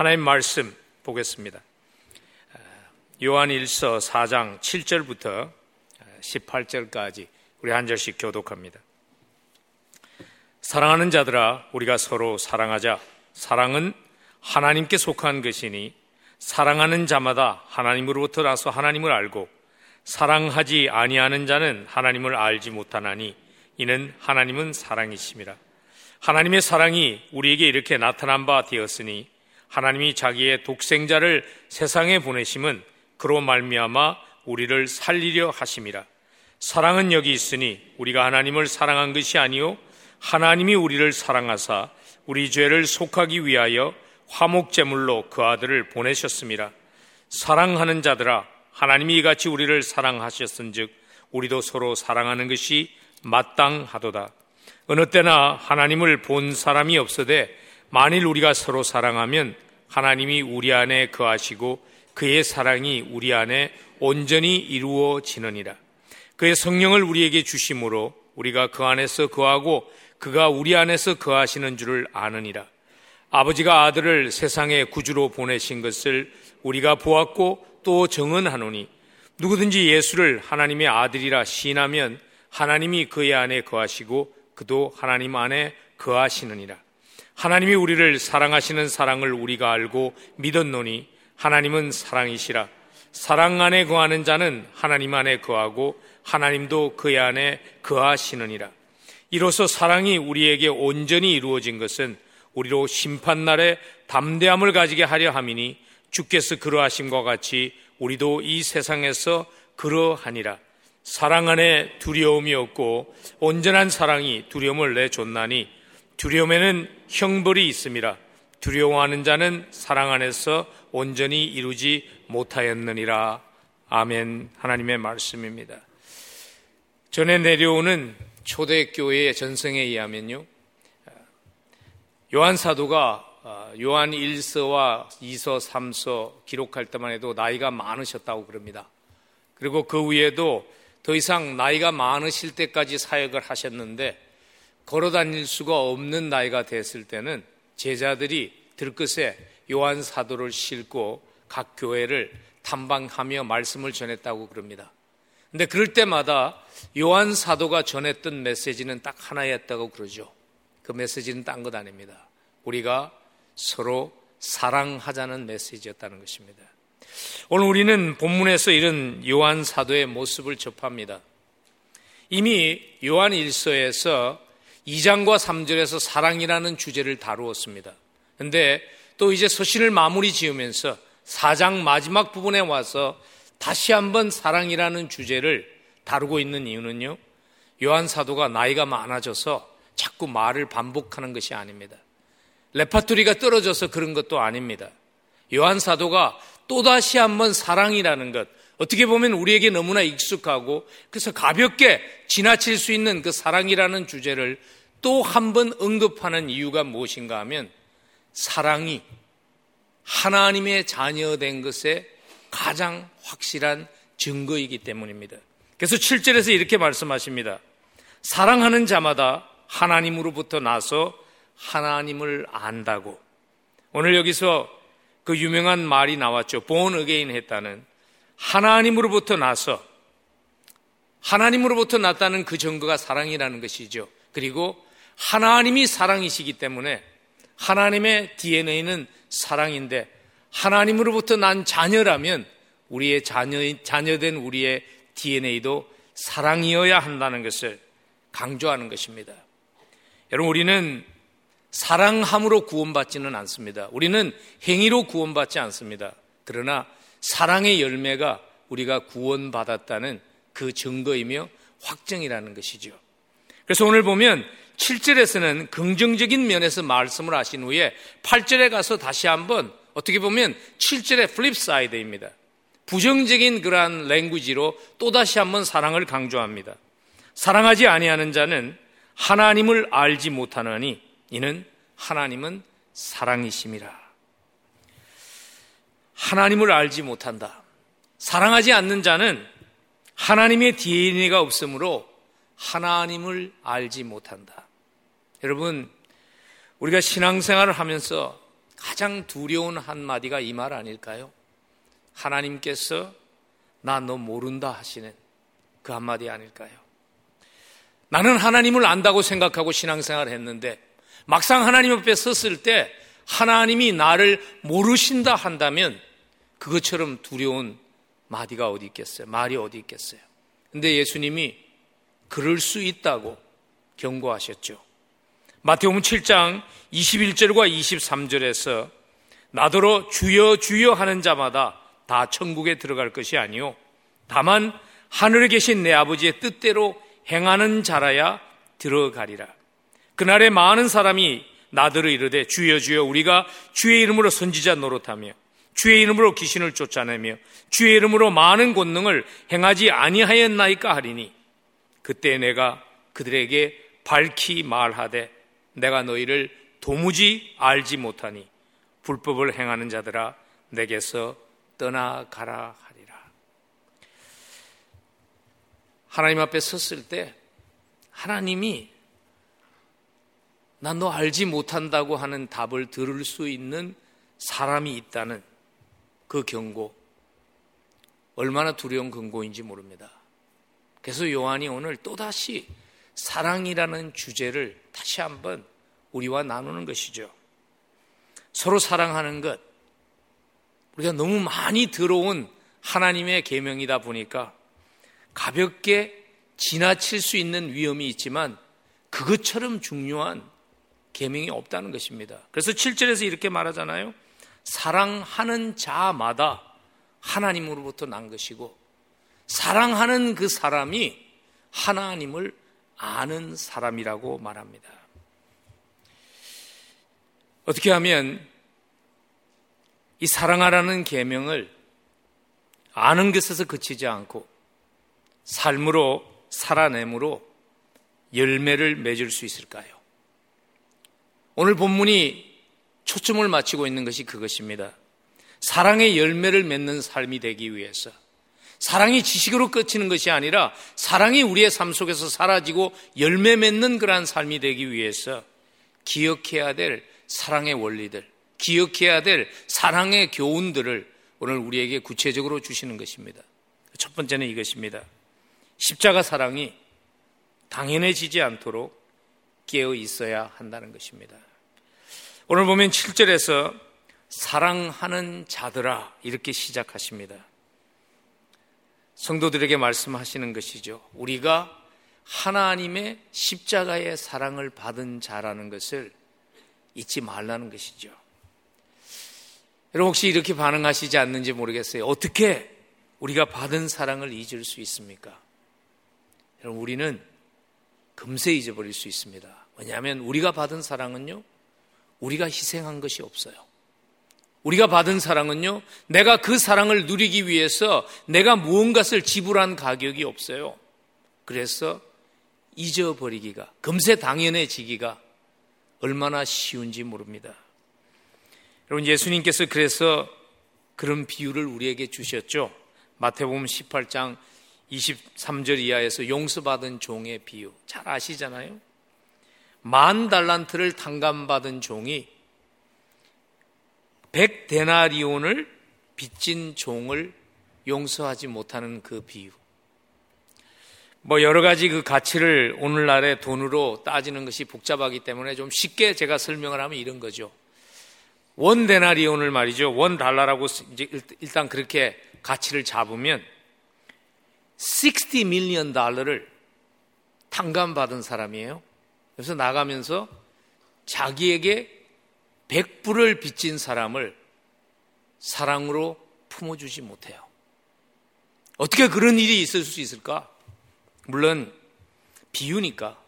하나님 말씀 보겠습니다. 요한 1서 4장 7절부터 18절까지 우리 한 절씩 교독합니다. 사랑하는 자들아 우리가 서로 사랑하자. 사랑은 하나님께 속한 것이니 사랑하는 자마다 하나님으로부터 나서 하나님을 알고 사랑하지 아니하는 자는 하나님을 알지 못하나니 이는 하나님은 사랑이심이라. 하나님의 사랑이 우리에게 이렇게 나타난 바 되었으니 하나님이 자기의 독생자를 세상에 보내심은 그로 말미암아 우리를 살리려 하심이라. 사랑은 여기 있으니 우리가 하나님을 사랑한 것이 아니요 하나님이 우리를 사랑하사 우리 죄를 속하기 위하여 화목 제물로 그 아들을 보내셨습니다. 사랑하는 자들아 하나님이 이같이 우리를 사랑하셨은즉 우리도 서로 사랑하는 것이 마땅하도다. 어느 때나 하나님을 본 사람이 없어되 만일 우리가 서로 사랑하면 하나님이 우리 안에 거하시고 그의 사랑이 우리 안에 온전히 이루어지느니라. 그의 성령을 우리에게 주심으로 우리가 그 안에서 거하고 그가 우리 안에서 거하시는 줄을 아느니라. 아버지가 아들을 세상에 구주로 보내신 것을 우리가 보았고 또 정언하노니 누구든지 예수를 하나님의 아들이라 시인하면 하나님이 그의 안에 거하시고 그도 하나님 안에 거하시느니라. 하나님이 우리를 사랑하시는 사랑을 우리가 알고 믿었노니 하나님은 사랑이시라. 사랑 안에 거하는 자는 하나님 안에 거하고 하나님도 그의 안에 거하시느니라. 이로써 사랑이 우리에게 온전히 이루어진 것은 우리로 심판날에 담대함을 가지게 하려 함이니 주께서 그러하심과 같이 우리도 이 세상에서 그러하니라. 사랑 안에 두려움이 없고 온전한 사랑이 두려움을 내줬나니 두려움에는 형벌이 있습니다. 두려워하는 자는 사랑 안에서 온전히 이루지 못하였느니라. 아멘. 하나님의 말씀입니다. 전에 내려오는 초대교회의 전성에 의하면요. 요한 사도가 어, 요한 1서와 2서, 3서 기록할 때만 해도 나이가 많으셨다고 그럽니다. 그리고 그 위에도 더 이상 나이가 많으실 때까지 사역을 하셨는데 걸어 다닐 수가 없는 나이가 됐을 때는 제자들이 들끝에 요한 사도를 싣고 각 교회를 탐방하며 말씀을 전했다고 그럽니다. 근데 그럴 때마다 요한 사도가 전했던 메시지는 딱 하나였다고 그러죠. 그 메시지는 딴 것 아닙니다. 우리가 서로 사랑하자는 메시지였다는 것입니다. 오늘 우리는 본문에서 이런 요한 사도의 모습을 접합니다. 이미 요한 1서에서 2장과 3절에서 사랑이라는 주제를 다루었습니다. 근데 또 이제 서신을 마무리 지으면서 4장 마지막 부분에 와서 다시 한번 사랑이라는 주제를 다루고 있는 이유는요. 요한 사도가 나이가 많아져서 자꾸 말을 반복하는 것이 아닙니다. 레파토리가 떨어져서 그런 것도 아닙니다. 요한 사도가 또다시 한번 사랑이라는 것, 어떻게 보면 우리에게 너무나 익숙하고 그래서 가볍게 지나칠 수 있는 그 사랑이라는 주제를 또 한 번 언급하는 이유가 무엇인가 하면 사랑이 하나님의 자녀된 것에 가장 확실한 증거이기 때문입니다. 그래서 7절에서 이렇게 말씀하십니다. 사랑하는 자마다 하나님으로부터 나서 하나님을 안다고. 오늘 여기서 그 유명한 말이 나왔죠. born again 했다는 하나님으로부터 나서 하나님으로부터 났다는 그 증거가 사랑이라는 것이죠. 그리고 하나님이 사랑이시기 때문에 하나님의 DNA는 사랑인데 하나님으로부터 난 자녀라면 우리의 자녀, 자녀된 우리의 DNA도 사랑이어야 한다는 것을 강조하는 것입니다. 여러분, 우리는 사랑함으로 구원받지는 않습니다. 우리는 행위로 구원받지 않습니다. 그러나 사랑의 열매가 우리가 구원받았다는 그 증거이며 확정이라는 것이죠. 그래서 오늘 본문 7절에서는 긍정적인 면에서 말씀을 하신 후에 8절에 가서 다시 한번 어떻게 보면 7절의 flip side입니다. 부정적인 그러한 language로 또다시 한번 사랑을 강조합니다. 사랑하지 아니하는 자는 하나님을 알지 못하느니 이는 하나님은 사랑이심이라. 하나님을 알지 못한다. 사랑하지 않는 자는 하나님의 DNA가 없으므로 하나님을 알지 못한다. 여러분, 우리가 신앙생활을 하면서 가장 두려운 한마디가 이 말 아닐까요? 하나님께서 나 너 모른다 하시는 그 한마디 아닐까요? 나는 하나님을 안다고 생각하고 신앙생활을 했는데 막상 하나님 앞에 섰을 때 하나님이 나를 모르신다 한다면 그것처럼 두려운 마디가 어디 있겠어요? 말이 어디 있겠어요? 근데 예수님이 그럴 수 있다고 경고하셨죠. 마태복음 7장 21절과 23절에서 나더러 주여 주여 하는 자마다 다 천국에 들어갈 것이 아니요 다만 하늘에 계신 내 아버지의 뜻대로 행하는 자라야 들어가리라. 그날에 많은 사람이 나더러 이르되 주여 주여 우리가 주의 이름으로 선지자 노릇하며 주의 이름으로 귀신을 쫓아내며 주의 이름으로 많은 권능을 행하지 아니하였나이까 하리니 그때 내가 그들에게 밝히 말하되 내가 너희를 도무지 알지 못하니 불법을 행하는 자들아 내게서 떠나가라 하리라. 하나님 앞에 섰을 때 하나님이 난 너 알지 못한다고 하는 답을 들을 수 있는 사람이 있다는 그 경고. 얼마나 두려운 경고인지 모릅니다. 그래서 요한이 오늘 또다시 사랑이라는 주제를 다시 한번 우리와 나누는 것이죠. 서로 사랑하는 것. 우리가 너무 많이 들어온 하나님의 계명이다 보니까 가볍게 지나칠 수 있는 위험이 있지만 그것처럼 중요한 계명이 없다는 것입니다. 그래서 7절에서 이렇게 말하잖아요. 사랑하는 자마다 하나님으로부터 난 것이고 사랑하는 그 사람이 하나님을 아는 사람이라고 말합니다. 어떻게 하면 이 사랑하라는 계명을 아는 것에서 그치지 않고 삶으로 살아내므로 열매를 맺을 수 있을까요? 오늘 본문이 초점을 맞추고 있는 것이 그것입니다. 사랑의 열매를 맺는 삶이 되기 위해서 사랑이 지식으로 끝이는 것이 아니라 사랑이 우리의 삶 속에서 사라지고 열매 맺는 그러한 삶이 되기 위해서 기억해야 될 사랑의 원리들, 기억해야 될 사랑의 교훈들을 오늘 우리에게 구체적으로 주시는 것입니다. 첫 번째는 이것입니다. 십자가 사랑이 당연해지지 않도록 깨어 있어야 한다는 것입니다. 오늘 보면 7절에서 사랑하는 자들아 이렇게 시작하십니다. 성도들에게 말씀하시는 것이죠. 우리가 하나님의 십자가의 사랑을 받은 자라는 것을 잊지 말라는 것이죠. 여러분 혹시 이렇게 반응하시지 않는지 모르겠어요. 어떻게 우리가 받은 사랑을 잊을 수 있습니까? 여러분 우리는 금세 잊어버릴 수 있습니다. 왜냐하면 우리가 받은 사랑은요, 우리가 희생한 것이 없어요. 우리가 받은 사랑은요, 내가 그 사랑을 누리기 위해서 내가 무언가를 지불한 가격이 없어요. 그래서 잊어버리기가, 금세 당연해지기가 얼마나 쉬운지 모릅니다. 여러분, 예수님께서 그래서 그런 비유를 우리에게 주셨죠. 마태복음 18장 23절 이하에서 용서받은 종의 비유. 잘 아시잖아요. 만 달란트를 탕감받은 종이 백 데나리온을 빚진 종을 용서하지 못하는 그 비유. 뭐 여러 가지 그 가치를 오늘날의 돈으로 따지는 것이 복잡하기 때문에 좀 쉽게 제가 설명을 하면 이런 거죠. 원 데나리온을 말이죠. 원 달러라고 이제 일단 그렇게 가치를 잡으면 60 밀리언 달러를 탕감받은 사람이에요. 그래서 나가면서 자기에게 백불을 빚진 사람을 사랑으로 품어주지 못해요. 어떻게 그런 일이 있을 수 있을까? 물론 비유니까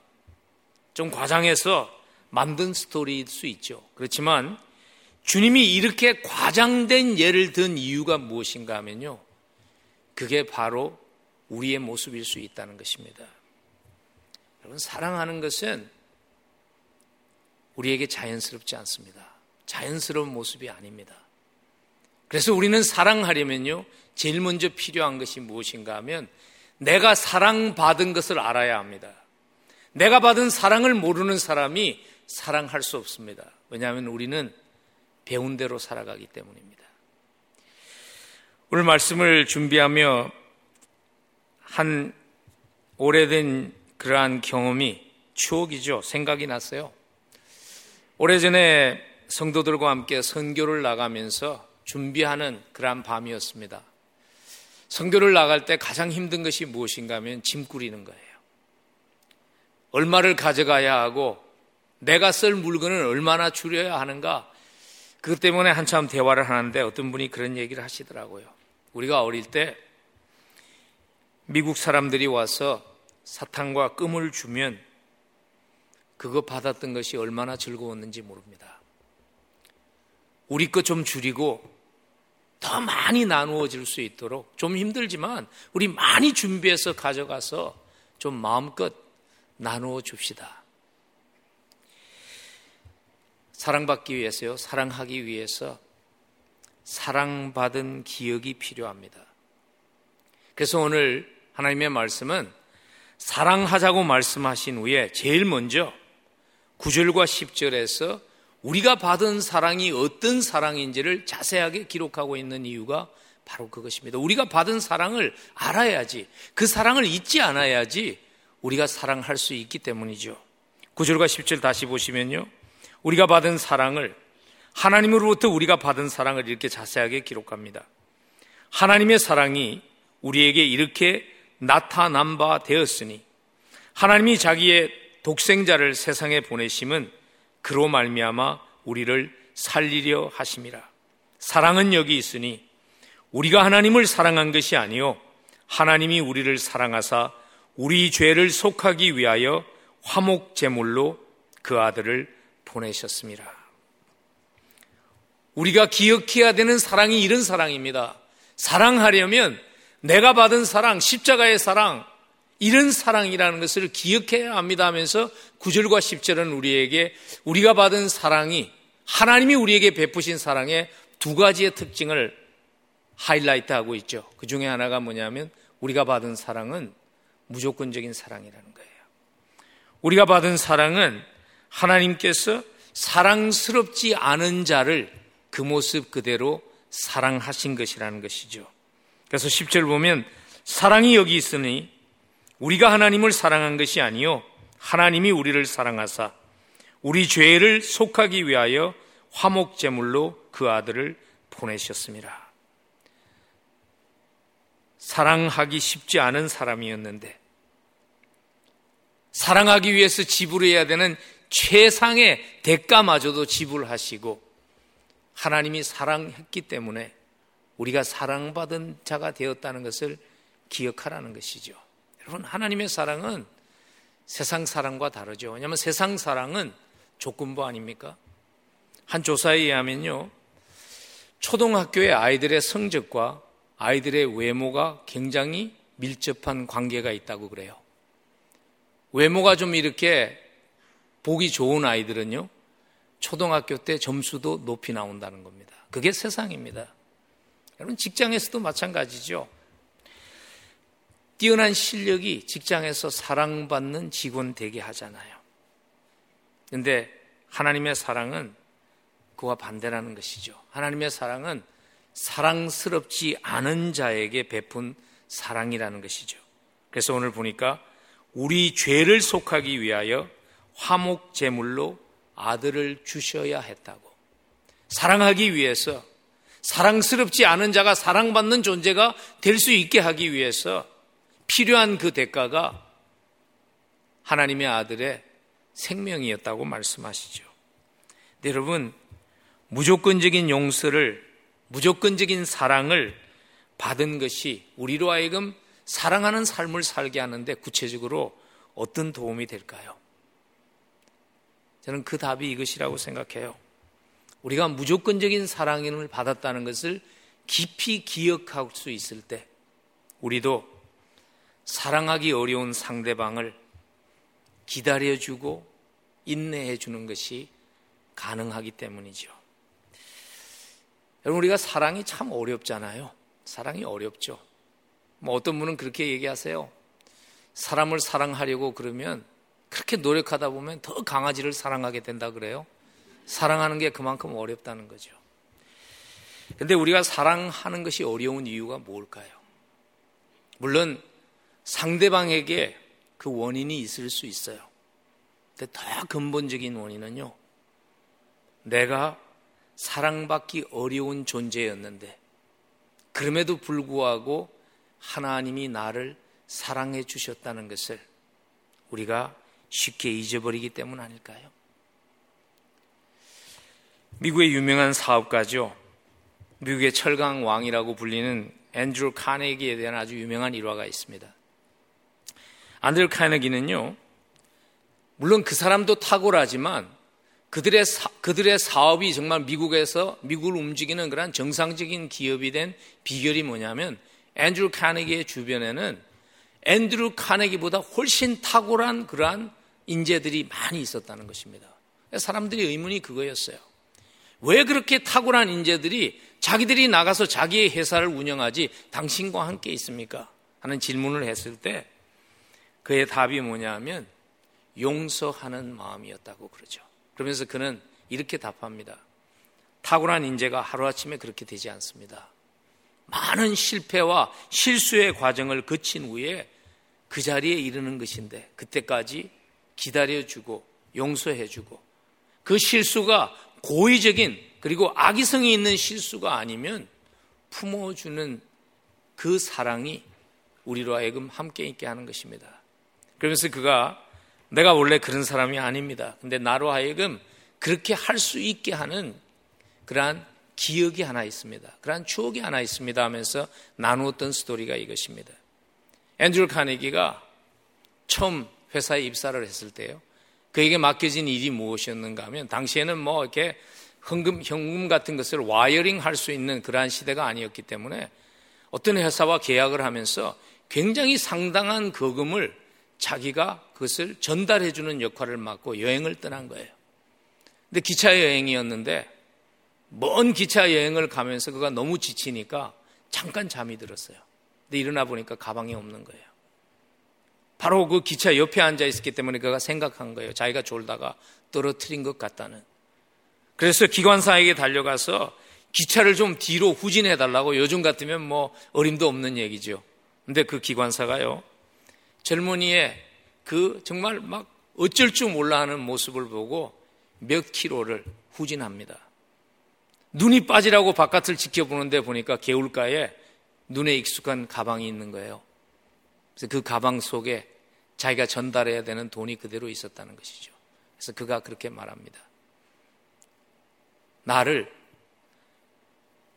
좀 과장해서 만든 스토리일 수 있죠. 그렇지만 주님이 이렇게 과장된 예를 든 이유가 무엇인가 하면요. 그게 바로 우리의 모습일 수 있다는 것입니다. 여러분, 사랑하는 것은 우리에게 자연스럽지 않습니다. 자연스러운 모습이 아닙니다. 그래서 우리는 사랑하려면요, 제일 먼저 필요한 것이 무엇인가 하면 내가 사랑받은 것을 알아야 합니다. 내가 받은 사랑을 모르는 사람이 사랑할 수 없습니다. 왜냐하면 우리는 배운 대로 살아가기 때문입니다. 오늘 말씀을 준비하며 한 오래된 그러한 경험이 추억이죠. 생각이 났어요. 오래전에 성도들과 함께 선교를 나가면서 준비하는 그러한 밤이었습니다. 선교를 나갈 때 가장 힘든 것이 무엇인가 하면 짐 꾸리는 거예요. 얼마를 가져가야 하고 내가 쓸 물건을 얼마나 줄여야 하는가 그것 때문에 한참 대화를 하는데 어떤 분이 그런 얘기를 하시더라고요. 우리가 어릴 때 미국 사람들이 와서 사탕과 끔을 주면 그거 받았던 것이 얼마나 즐거웠는지 모릅니다. 우리 것 좀 줄이고 더 많이 나누어질 수 있도록 좀 힘들지만 우리 많이 준비해서 가져가서 좀 마음껏 나누어 줍시다. 사랑받기 위해서요, 사랑하기 위해서 사랑받은 기억이 필요합니다. 그래서 오늘 하나님의 말씀은 사랑하자고 말씀하신 후에 제일 먼저 9절과 10절에서 우리가 받은 사랑이 어떤 사랑인지를 자세하게 기록하고 있는 이유가 바로 그것입니다. 우리가 받은 사랑을 알아야지, 그 사랑을 잊지 않아야지 우리가 사랑할 수 있기 때문이죠. 9절과 10절 다시 보시면요. 우리가 받은 사랑을 하나님으로부터 우리가 받은 사랑을 이렇게 자세하게 기록합니다. 하나님의 사랑이 우리에게 이렇게 나타난 바 되었으니 하나님이 자기의 독생자를 세상에 보내심은 그로 말미암아 우리를 살리려 하심이라. 사랑은 여기 있으니 우리가 하나님을 사랑한 것이 아니요 하나님이 우리를 사랑하사 우리 죄를 속하기 위하여 화목 제물로 그 아들을 보내셨습니다. 우리가 기억해야 되는 사랑이 이런 사랑입니다. 사랑하려면 내가 받은 사랑, 십자가의 사랑, 이런 사랑이라는 것을 기억해야 합니다 하면서 9절과 10절은 우리에게 우리가 받은 사랑이 하나님이 우리에게 베푸신 사랑의 두 가지의 특징을 하이라이트 하고 있죠. 그 중에 하나가 뭐냐면 우리가 받은 사랑은 무조건적인 사랑이라는 거예요. 우리가 받은 사랑은 하나님께서 사랑스럽지 않은 자를 그 모습 그대로 사랑하신 것이라는 것이죠. 그래서 10절 보면 사랑이 여기 있으니 우리가 하나님을 사랑한 것이 아니요 하나님이 우리를 사랑하사 우리 죄를 속하기 위하여 화목 제물로 그 아들을 보내셨습니다. 사랑하기 쉽지 않은 사람이었는데 사랑하기 위해서 지불해야 되는 최상의 대가마저도 지불하시고 하나님이 사랑했기 때문에 우리가 사랑받은 자가 되었다는 것을 기억하라는 것이죠. 여러분, 하나님의 사랑은 세상 사랑과 다르죠. 왜냐하면 세상 사랑은 조건부 아닙니까? 한 조사에 의하면요. 초등학교의 아이들의 성적과 아이들의 외모가 굉장히 밀접한 관계가 있다고 그래요. 외모가 좀 이렇게 보기 좋은 아이들은요. 초등학교 때 점수도 높이 나온다는 겁니다. 그게 세상입니다. 여러분 직장에서도 마찬가지죠. 뛰어난 실력이 직장에서 사랑받는 직원 되게 하잖아요. 근데 하나님의 사랑은 그와 반대라는 것이죠. 하나님의 사랑은 사랑스럽지 않은 자에게 베푼 사랑이라는 것이죠. 그래서 오늘 보니까 우리 죄를 속하기 위하여 화목 제물로 아들을 주셔야 했다고. 사랑하기 위해서 사랑스럽지 않은 자가 사랑받는 존재가 될 수 있게 하기 위해서 필요한 그 대가가 하나님의 아들의 생명이었다고 말씀하시죠. 네, 여러분, 무조건적인 용서를, 무조건적인 사랑을 받은 것이 우리로 하여금 사랑하는 삶을 살게 하는데 구체적으로 어떤 도움이 될까요? 저는 그 답이 이것이라고 생각해요. 우리가 무조건적인 사랑을 받았다는 것을 깊이 기억할 수 있을 때, 우리도 사랑하기 어려운 상대방을 기다려주고 인내해 주는 것이 가능하기 때문이죠. 여러분, 우리가 사랑이 참 어렵잖아요. 사랑이 어렵죠. 뭐 어떤 분은 그렇게 얘기하세요. 사람을 사랑하려고 그러면 그렇게 노력하다 보면 더 강아지를 사랑하게 된다 그래요. 사랑하는 게 그만큼 어렵다는 거죠. 근데 우리가 사랑하는 것이 어려운 이유가 뭘까요? 물론 상대방에게 그 원인이 있을 수 있어요. 근데 더 근본적인 원인은요. 내가 사랑받기 어려운 존재였는데 그럼에도 불구하고 하나님이 나를 사랑해 주셨다는 것을 우리가 쉽게 잊어버리기 때문 아닐까요? 미국의 유명한 사업가죠. 미국의 철강 왕이라고 불리는 앤드루 카네기에 대한 아주 유명한 일화가 있습니다. 안드루 카네기는요, 물론 그 사람도 탁월하지만 그들의, 사, 그들의 사업이 정말 미국에서 미국을 움직이는 그런 정상적인 기업이 된 비결이 뭐냐면 앤드루 카네기의 주변에는 앤드루 카네기보다 훨씬 탁월한 그러한 인재들이 많이 있었다는 것입니다. 사람들이 의문이 그거였어요. 왜 그렇게 탁월한 인재들이 자기들이 나가서 자기의 회사를 운영하지 당신과 함께 있습니까? 하는 질문을 했을 때 그의 답이 뭐냐면 용서하는 마음이었다고 그러죠. 그러면서 그는 이렇게 답합니다. 탁월한 인재가 하루아침에 그렇게 되지 않습니다. 많은 실패와 실수의 과정을 거친 후에 그 자리에 이르는 것인데 그때까지 기다려주고 용서해주고 그 실수가 고의적인 그리고 악의성이 있는 실수가 아니면 품어주는 그 사랑이 우리로 하여금 함께 있게 하는 것입니다. 그러면서 그가 내가 원래 그런 사람이 아닙니다. 근데 나로 하여금 그렇게 할 수 있게 하는 그러한 기억이 하나 있습니다. 그러한 추억이 하나 있습니다 하면서 나누었던 스토리가 이것입니다. 앤드류 카네기가 처음 회사에 입사를 했을 때요. 그에게 맡겨진 일이 무엇이었는가 하면 당시에는 뭐 이렇게 현금, 현금 같은 것을 wiring 할 수 있는 그러한 시대가 아니었기 때문에 어떤 회사와 계약을 하면서 굉장히 상당한 거금을 자기가 그것을 전달해 주는 역할을 맡고 여행을 떠난 거예요. 근데 기차 여행이었는데 먼 기차 여행을 가면서 그가 너무 지치니까 잠깐 잠이 들었어요. 근데 일어나 보니까 가방이 없는 거예요. 바로 그 기차 옆에 앉아 있었기 때문에 그가 생각한 거예요. 자기가 졸다가 떨어뜨린 것 같다는. 그래서 기관사에게 달려가서 기차를 좀 뒤로 후진해 달라고 요즘 같으면 뭐 어림도 없는 얘기죠. 근데 그 기관사가요. 젊은이의 그 정말 막 어쩔 줄 몰라 하는 모습을 보고 몇 킬로를 후진합니다. 눈이 빠지라고 바깥을 지켜보는데 보니까 개울가에 눈에 익숙한 가방이 있는 거예요. 그래서 그 가방 속에 자기가 전달해야 되는 돈이 그대로 있었다는 것이죠. 그래서 그가 그렇게 말합니다. 나를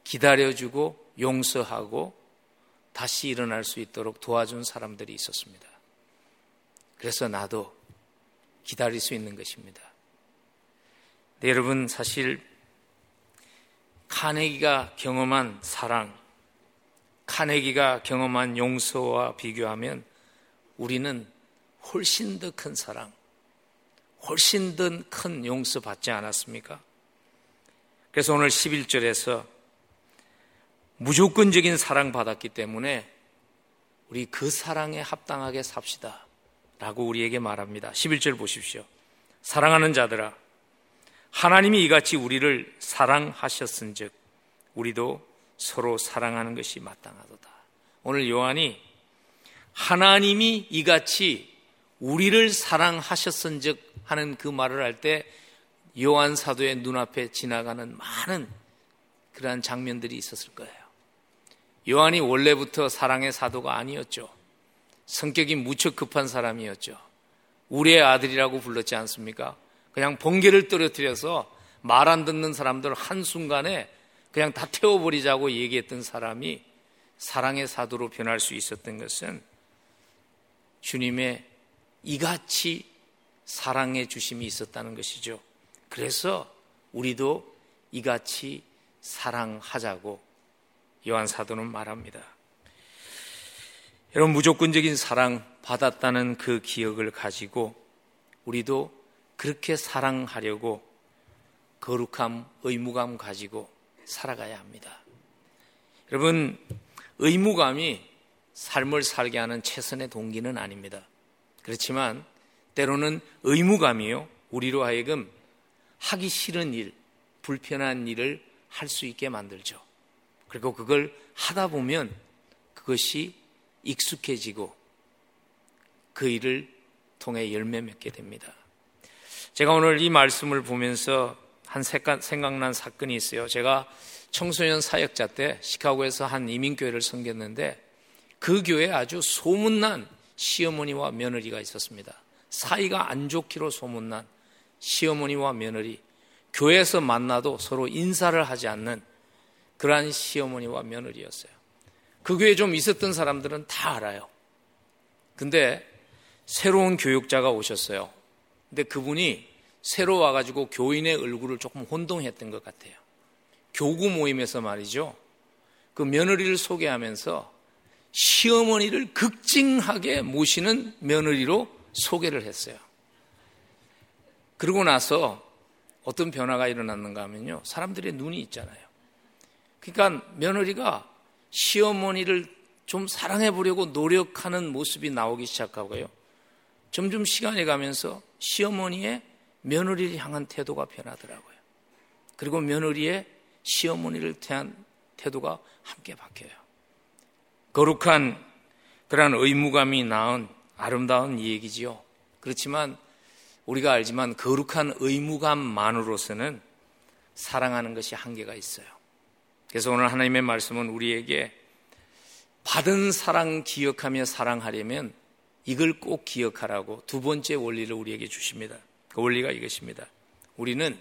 기다려주고 용서하고 다시 일어날 수 있도록 도와준 사람들이 있었습니다. 그래서 나도 기다릴 수 있는 것입니다. 네, 여러분 사실 카네기가 경험한 사랑, 카네기가 경험한 용서와 비교하면 우리는 훨씬 더 큰 사랑, 훨씬 더 큰 용서 받지 않았습니까? 그래서 오늘 11절에서 무조건적인 사랑 받았기 때문에 우리 그 사랑에 합당하게 삽시다. 라고 우리에게 말합니다. 11절 보십시오. 사랑하는 자들아, 하나님이 이같이 우리를 사랑하셨은 즉, 우리도 서로 사랑하는 것이 마땅하도다. 오늘 요한이 하나님이 이같이 우리를 사랑하셨은 즉 하는 그 말을 할 때 요한 사도의 눈앞에 지나가는 많은 그러한 장면들이 있었을 거예요. 요한이 원래부터 사랑의 사도가 아니었죠. 성격이 무척 급한 사람이었죠. 우리의 아들이라고 불렀지 않습니까? 그냥 번개를 떨어뜨려서 말 안 듣는 사람들 한순간에 그냥 다 태워버리자고 얘기했던 사람이 사랑의 사도로 변할 수 있었던 것은 주님의 이같이 사랑의 주심이 있었다는 것이죠. 그래서 우리도 이같이 사랑하자고 요한 사도는 말합니다. 여러분 무조건적인 사랑 받았다는 그 기억을 가지고 우리도 그렇게 사랑하려고 거룩함, 의무감 가지고 살아가야 합니다. 여러분, 의무감이 삶을 살게 하는 최선의 동기는 아닙니다. 그렇지만 때로는 의무감이요, 우리로 하여금 하기 싫은 일, 불편한 일을 할 수 있게 만들죠. 그리고 그걸 하다 보면 그것이 익숙해지고 그 일을 통해 열매 맺게 됩니다. 제가 오늘 이 말씀을 보면서 한 생각난 사건이 있어요. 제가 청소년 사역자 때 시카고에서 한 이민교회를 섬겼는데 그 교회에 아주 소문난 시어머니와 며느리가 있었습니다. 사이가 안 좋기로 소문난 시어머니와 며느리. 교회에서 만나도 서로 인사를 하지 않는 그러한 시어머니와 며느리였어요. 그 교회에 좀 있었던 사람들은 다 알아요. 근데 새로운 교육자가 오셨어요. 근데 그분이 새로 와가지고 교인의 얼굴을 조금 혼동했던 것 같아요. 교구 모임에서 말이죠. 그 며느리를 소개하면서 시어머니를 극징하게 모시는 며느리로 소개를 했어요. 그러고 나서 어떤 변화가 일어났는가 하면요. 사람들의 눈이 있잖아요. 그러니까 며느리가 시어머니를 좀 사랑해 보려고 노력하는 모습이 나오기 시작하고요. 점점 시간이 가면서 시어머니의 며느리를 향한 태도가 변하더라고요. 그리고 며느리의 시어머니를 대한 태도가 함께 바뀌어요. 거룩한 그러한 의무감이 낳은 아름다운 얘기지요. 그렇지만 우리가 알지만 거룩한 의무감만으로서는 사랑하는 것이 한계가 있어요. 그래서 오늘 하나님의 말씀은 우리에게 받은 사랑 기억하며 사랑하려면 이걸 꼭 기억하라고 두 번째 원리를 우리에게 주십니다. 그 원리가 이것입니다. 우리는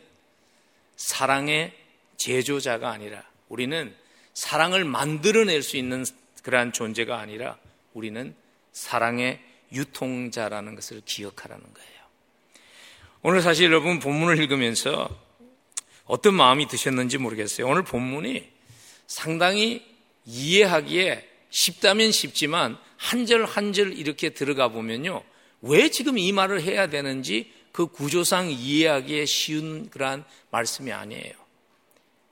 사랑의 제조자가 아니라 우리는 사랑을 만들어낼 수 있는 그러한 존재가 아니라 우리는 사랑의 유통자라는 것을 기억하라는 거예요. 오늘 사실 여러분 본문을 읽으면서 어떤 마음이 드셨는지 모르겠어요. 오늘 본문이 상당히 이해하기에 쉽다면 쉽지만 한 절 한 절 이렇게 들어가 보면요. 왜 지금 이 말을 해야 되는지 그 구조상 이해하기에 쉬운 그러한 말씀이 아니에요.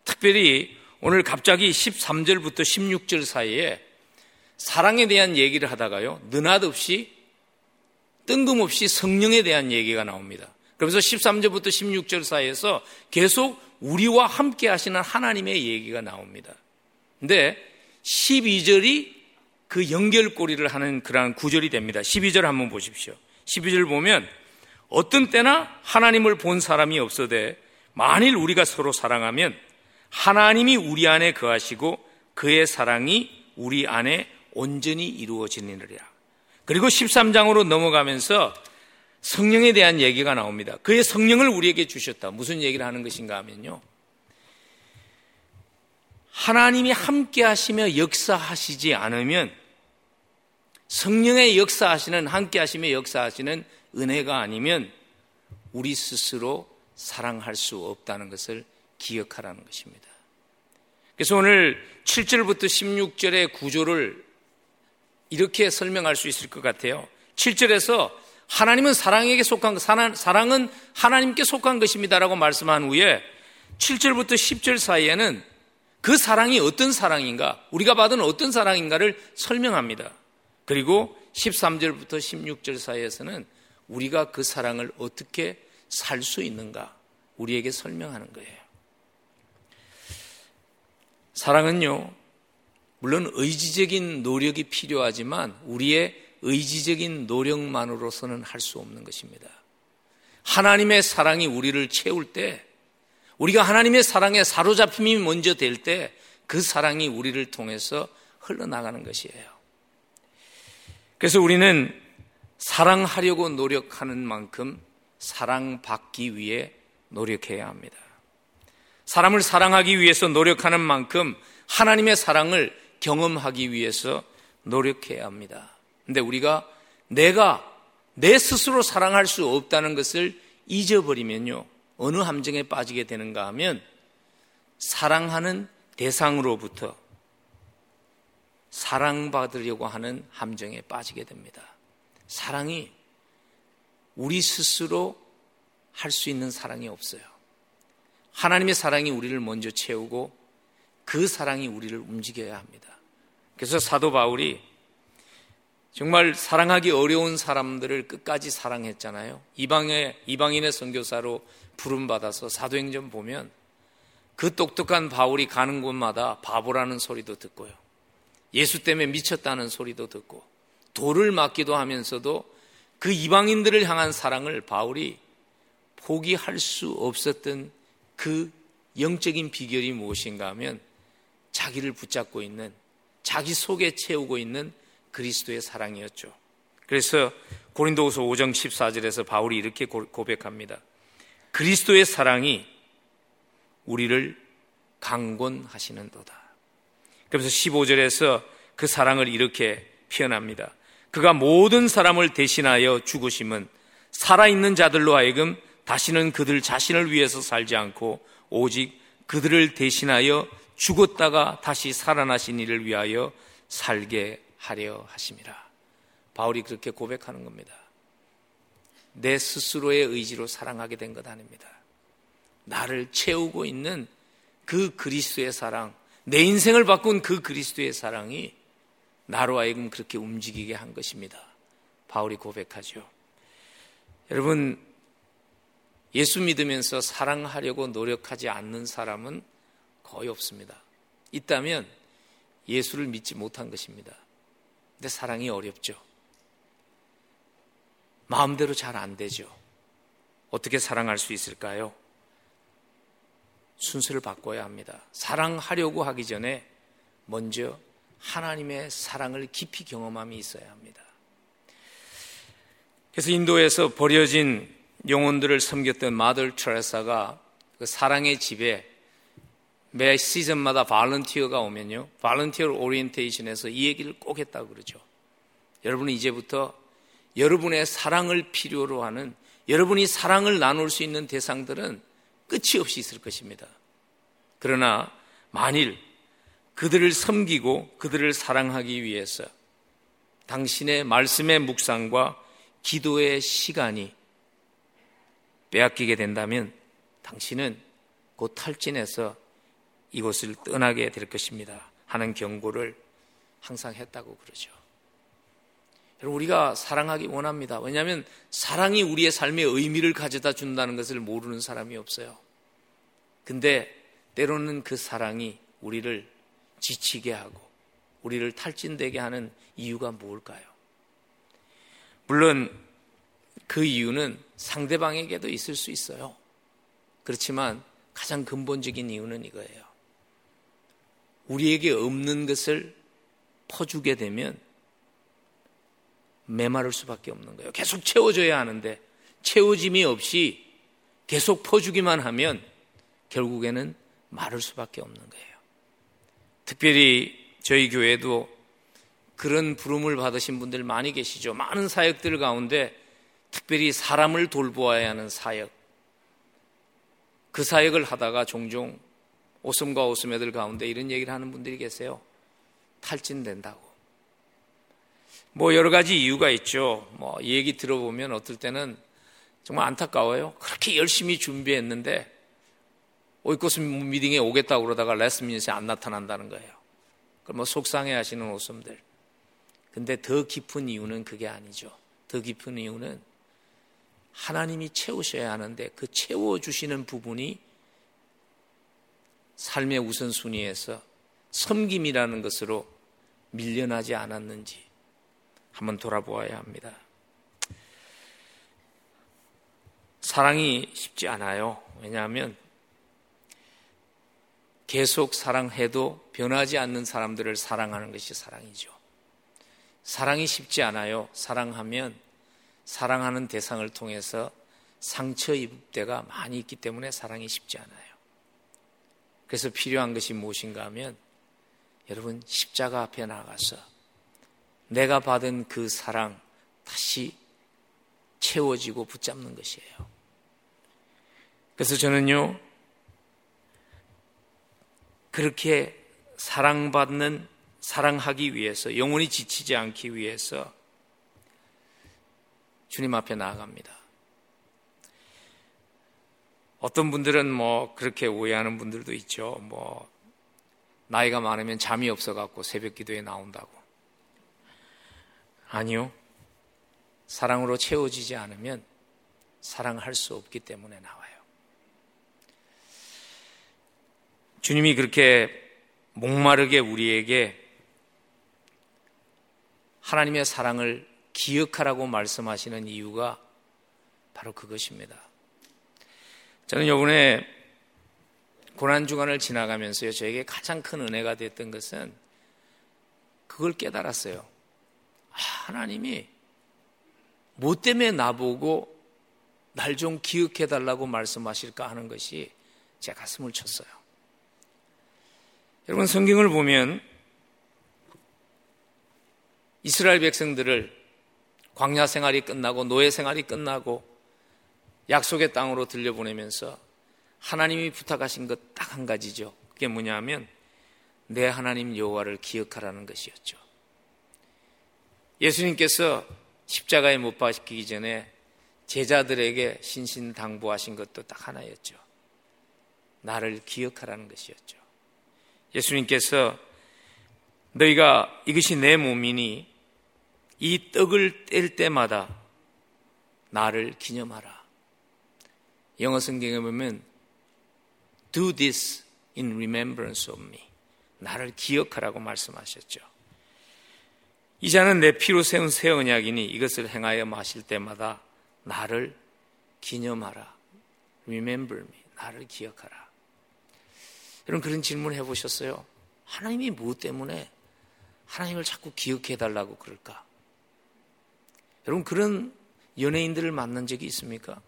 특별히 오늘 갑자기 13절부터 16절 사이에 사랑에 대한 얘기를 하다가요. 느닷없이 뜬금없이 성령에 대한 얘기가 나옵니다. 그러면서 13절부터 16절 사이에서 계속 우리와 함께 하시는 하나님의 얘기가 나옵니다. 근데 12절이 그 연결고리를 하는 그러한 구절이 됩니다. 12절 한번 보십시오. 12절 보면 어떤 때나 하나님을 본 사람이 없어되 만일 우리가 서로 사랑하면 하나님이 우리 안에 거하시고 그의 사랑이 우리 안에 온전히 이루어지느니라. 그리고 13장으로 넘어가면서 성령에 대한 얘기가 나옵니다. 그의 성령을 우리에게 주셨다. 무슨 얘기를 하는 것인가 하면요. 하나님이 함께 하시며 역사하시지 않으면 성령의 역사하시는 함께 하시며 역사하시는 은혜가 아니면 우리 스스로 사랑할 수 없다는 것을 기억하라는 것입니다. 그래서 오늘 7절부터 16절의 구조를 이렇게 설명할 수 있을 것 같아요. 7절에서 하나님은 사랑에게 속한 사랑은 하나님께 속한 것입니다라고 말씀한 후에 7절부터 10절 사이에는 그 사랑이 어떤 사랑인가, 우리가 받은 어떤 사랑인가를 설명합니다. 그리고 13절부터 16절 사이에서는 우리가 그 사랑을 어떻게 살 수 있는가 우리에게 설명하는 거예요. 사랑은요, 물론 의지적인 노력이 필요하지만 우리의 의지적인 노력만으로서는 할 수 없는 것입니다. 하나님의 사랑이 우리를 채울 때, 우리가 하나님의 사랑에 사로잡힘이 먼저 될 때, 그 사랑이 우리를 통해서 흘러나가는 것이에요. 그래서 우리는 사랑하려고 노력하는 만큼 사랑받기 위해 노력해야 합니다. 사람을 사랑하기 위해서 노력하는 만큼 하나님의 사랑을 경험하기 위해서 노력해야 합니다. 근데 우리가 내가 내 스스로 사랑할 수 없다는 것을 잊어버리면요. 어느 함정에 빠지게 되는가 하면 사랑하는 대상으로부터 사랑받으려고 하는 함정에 빠지게 됩니다. 사랑이 우리 스스로 할 수 있는 사랑이 없어요. 하나님의 사랑이 우리를 먼저 채우고 그 사랑이 우리를 움직여야 합니다. 그래서 사도 바울이 정말 사랑하기 어려운 사람들을 끝까지 사랑했잖아요. 이방의 이방인의 선교사로 부름 받아서 사도행전 보면 그 똑똑한 바울이 가는 곳마다 바보라는 소리도 듣고요. 예수 때문에 미쳤다는 소리도 듣고 돌을 맞기도 하면서도 그 이방인들을 향한 사랑을 바울이 포기할 수 없었던 그 영적인 비결이 무엇인가 하면 자기를 붙잡고 있는 자기 속에 채우고 있는 그리스도의 사랑이었죠. 그래서 고린도후서 5장 14절에서 바울이 이렇게 고백합니다. 그리스도의 사랑이 우리를 강권하시는도다. 그래서 15절에서 그 사랑을 이렇게 표현합니다. 그가 모든 사람을 대신하여 죽으심은 살아있는 자들로 하여금 다시는 그들 자신을 위해서 살지 않고 오직 그들을 대신하여 죽었다가 다시 살아나신 이를 위하여 살게 하려 하심이라. 바울이 그렇게 고백하는 겁니다. 내 스스로의 의지로 사랑하게 된 것 아닙니다. 나를 채우고 있는 그 그리스도의 사랑, 내 인생을 바꾼 그 그리스도의 사랑이 나로 하여금 그렇게 움직이게 한 것입니다. 바울이 고백하죠. 여러분, 예수 믿으면서 사랑하려고 노력하지 않는 사람은 거의 없습니다. 있다면 예수를 믿지 못한 것입니다. 근데 사랑이 어렵죠. 마음대로 잘 안 되죠. 어떻게 사랑할 수 있을까요? 순서를 바꿔야 합니다. 사랑하려고 하기 전에 먼저 하나님의 사랑을 깊이 경험함이 있어야 합니다. 그래서 인도에서 버려진 영혼들을 섬겼던 마들 트레사가 그 사랑의 집에 매 시즌마다 발런티어가 오면요. 발런티어 오리엔테이션에서 이 얘기를 꼭 했다고 그러죠. 여러분은 이제부터 여러분의 사랑을 필요로 하는 여러분이 사랑을 나눌 수 있는 대상들은 끝이 없이 있을 것입니다. 그러나 만일 그들을 섬기고 그들을 사랑하기 위해서 당신의 말씀의 묵상과 기도의 시간이 빼앗기게 된다면 당신은 곧 탈진해서 이곳을 떠나게 될 것입니다. 하는 경고를 항상 했다고 그러죠. 여러분, 우리가 사랑하기 원합니다. 왜냐하면 사랑이 우리의 삶에 의미를 가져다 준다는 것을 모르는 사람이 없어요. 근데 때로는 그 사랑이 우리를 지치게 하고 우리를 탈진되게 하는 이유가 무엇일까요? 물론 그 이유는 상대방에게도 있을 수 있어요. 그렇지만 가장 근본적인 이유는 이거예요. 우리에게 없는 것을 퍼주게 되면 메마를 수밖에 없는 거예요. 계속 채워줘야 하는데 채워짐이 없이 계속 퍼주기만 하면 결국에는 마를 수밖에 없는 거예요. 특별히 저희 교회도 그런 부름을 받으신 분들 많이 계시죠. 많은 사역들 가운데 특별히 사람을 돌보아야 하는 사역. 그 사역을 하다가 종종 오슴과 오슴애들 가운데 이런 얘기를 하는 분들이 계세요. 탈진된다고. 뭐 여러 가지 이유가 있죠. 뭐 얘기 들어보면 어떨 때는 정말 안타까워요. 그렇게 열심히 준비했는데 오이코스 미팅에 오겠다고 그러다가 레스미닛에 안 나타난다는 거예요. 그럼 뭐 속상해 하시는 오슴들. 근데 더 깊은 이유는 그게 아니죠. 더 깊은 이유는 하나님이 채우셔야 하는데 그 채워주시는 부분이 삶의 우선순위에서 섬김이라는 것으로 밀려나지 않았는지 한번 돌아보아야 합니다. 사랑이 쉽지 않아요. 왜냐하면 계속 사랑해도 변하지 않는 사람들을 사랑하는 것이 사랑이죠. 사랑이 쉽지 않아요. 사랑하면 사랑하는 대상을 통해서 상처 입을 때가 많이 있기 때문에 사랑이 쉽지 않아요. 그래서 필요한 것이 무엇인가 하면 여러분 십자가 앞에 나가서 내가 받은 그 사랑 다시 채워지고 붙잡는 것이에요. 그래서 저는요, 그렇게 사랑받는, 사랑하기 위해서, 영원히 지치지 않기 위해서 주님 앞에 나아갑니다. 어떤 분들은 뭐 그렇게 오해하는 분들도 있죠. 뭐 나이가 많으면 잠이 없어갖고 새벽 기도에 나온다고. 아니요. 사랑으로 채워지지 않으면 사랑할 수 없기 때문에 나와요. 주님이 그렇게 목마르게 우리에게 하나님의 사랑을 기억하라고 말씀하시는 이유가 바로 그것입니다. 저는 요번에 고난주간을 지나가면서요, 저에게 가장 큰 은혜가 됐던 것은 그걸 깨달았어요. 아, 하나님이 뭐 때문에 나보고 날 좀 기억해 달라고 말씀하실까 하는 것이 제 가슴을 쳤어요. 여러분 성경을 보면 이스라엘 백성들을 광야 생활이 끝나고 노예 생활이 끝나고 약속의 땅으로 들려보내면서 하나님이 부탁하신 것 딱 한 가지죠. 그게 뭐냐면 내 하나님 여호와를 기억하라는 것이었죠. 예수님께서 십자가에 못 박히기 전에 제자들에게 신신당부하신 것도 딱 하나였죠. 나를 기억하라는 것이었죠. 예수님께서 너희가 이것이 내 몸이니 이 떡을 뗄 때마다 나를 기념하라. 영어 성경에 보면 do this in remembrance of me. 나를 기억하라고 말씀하셨죠. 이 잔은 내 피로 세운 새 언약이니 이것을 행하여 마실 때마다 나를 기념하라. Remember me. 나를 기억하라. 여러분 그런 질문 해보셨어요? 하나님이 무엇 때문에 하나님을 자꾸 기억해 달라고 그럴까? 여러분 그런 연예인들을 만난 적이 있습니까?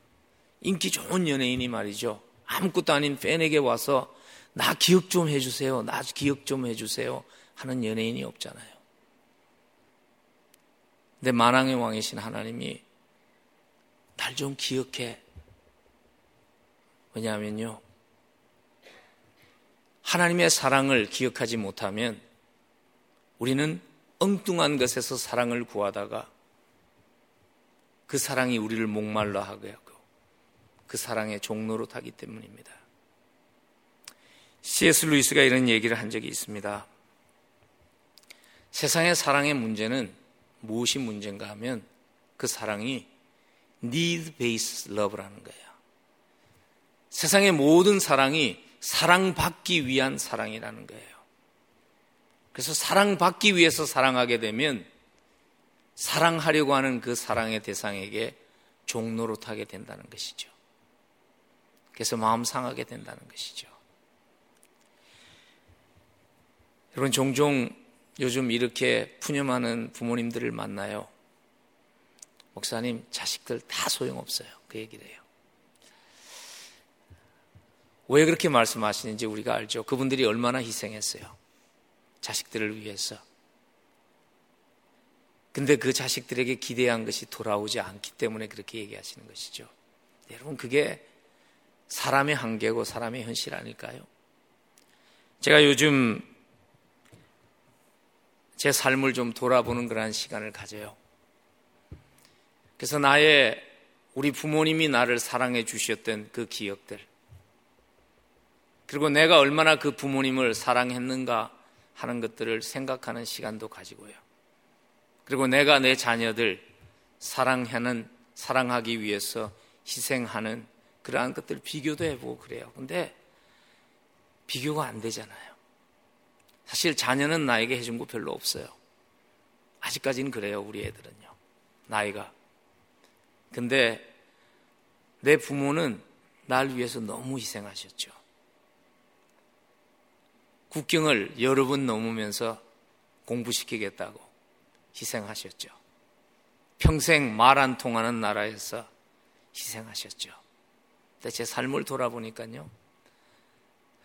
인기 좋은 연예인이 말이죠. 아무것도 아닌 팬에게 와서 나 기억 좀 해주세요. 나 기억 좀 해주세요. 하는 연예인이 없잖아요. 근데 만왕의 왕이신 하나님이 날 좀 기억해. 왜냐하면요. 하나님의 사랑을 기억하지 못하면 우리는 엉뚱한 것에서 사랑을 구하다가 그 사랑이 우리를 목말라 하게 하고 그 사랑의 종로로 타기 때문입니다. C.S. 루이스가 이런 얘기를 한 적이 있습니다. 세상의 사랑의 문제는 무엇이 문제인가 하면 그 사랑이 need based love라는 거예요. 세상의 모든 사랑이 사랑받기 위한 사랑이라는 거예요. 그래서 사랑받기 위해서 사랑하게 되면 사랑하려고 하는 그 사랑의 대상에게 종로로 타게 된다는 것이죠. 그래서 마음 상하게 된다는 것이죠. 여러분, 종종 요즘 이렇게 푸념하는 부모님들을 만나요. 목사님, 자식들 다 소용없어요. 그 얘기를 해요. 왜 그렇게 말씀하시는지 우리가 알죠. 그분들이 얼마나 희생했어요. 자식들을 위해서. 근데 그 자식들에게 기대한 것이 돌아오지 않기 때문에 그렇게 얘기하시는 것이죠. 여러분, 그게 사람의 한계고 사람의 현실 아닐까요? 제가 요즘 제 삶을 좀 돌아보는 그러한 시간을 가져요. 그래서 나의 우리 부모님이 나를 사랑해 주셨던 그 기억들, 그리고 내가 얼마나 그 부모님을 사랑했는가 하는 것들을 생각하는 시간도 가지고요. 그리고 내가 내 자녀들 사랑하는, 사랑하기 위해서 희생하는 그러한 것들 비교도 해보고 그래요. 근데 비교가 안 되잖아요. 사실 자녀는 나에게 해준 거 별로 없어요. 아직까지는 그래요, 우리 애들은요. 나이가. 근데 내 부모는 날 위해서 너무 희생하셨죠. 국경을 여러 번 넘으면서 공부시키겠다고 희생하셨죠. 평생 말 안 통하는 나라에서 희생하셨죠. 근데 제 삶을 돌아보니까요.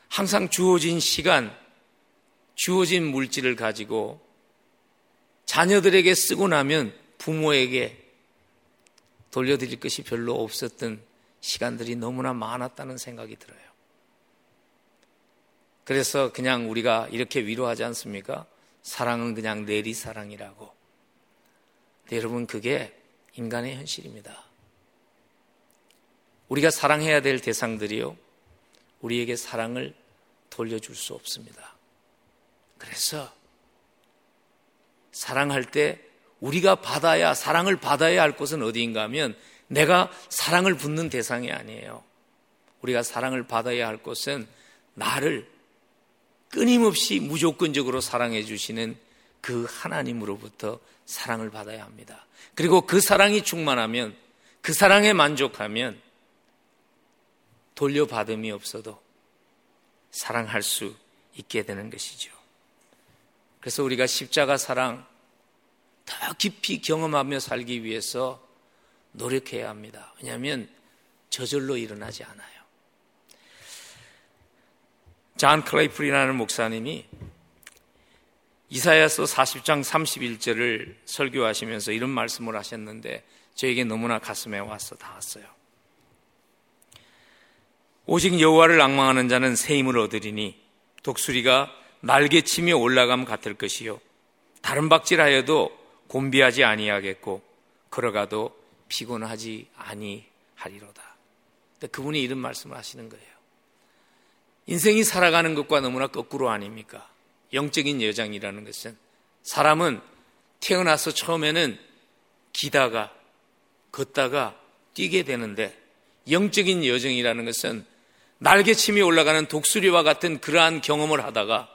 항상 주어진 시간, 주어진 물질을 가지고 자녀들에게 쓰고 나면 부모에게 돌려드릴 것이 별로 없었던 시간들이 너무나 많았다는 생각이 들어요. 그래서 그냥 우리가 이렇게 위로하지 않습니까? 사랑은 그냥 내리 사랑이라고. 여러분, 그게 인간의 현실입니다. 우리가 사랑해야 될 대상들이요. 우리에게 사랑을 돌려줄 수 없습니다. 그래서 사랑할 때 우리가 받아야 사랑을 받아야 할 곳은 어디인가 하면 내가 사랑을 붙는 대상이 아니에요. 우리가 사랑을 받아야 할 곳은 나를 끊임없이 무조건적으로 사랑해 주시는 그 하나님으로부터 사랑을 받아야 합니다. 그리고 그 사랑이 충만하면 그 사랑에 만족하면 돌려받음이 없어도 사랑할 수 있게 되는 것이죠. 그래서 우리가 십자가 사랑 더 깊이 경험하며 살기 위해서 노력해야 합니다. 왜냐하면 저절로 일어나지 않아요. 잔 클레이플이라는 목사님이 이사야서 40장 31절을 설교하시면서 이런 말씀을 하셨는데 저에게 너무나 가슴에 와서 닿았어요. 오직 여호와를 악망하는 자는 새 힘을 얻으리니 독수리가 날개치며 올라감 같을 것이요 다른 박질하여도 곤비하지 아니하겠고 걸어가도 피곤하지 아니하리로다. 그분이 이런 말씀을 하시는 거예요. 인생이 살아가는 것과 너무나 거꾸로 아닙니까? 영적인 여정이라는 것은 사람은 태어나서 처음에는 기다가 걷다가 뛰게 되는데 영적인 여정이라는 것은 날개침이 올라가는 독수리와 같은 그러한 경험을 하다가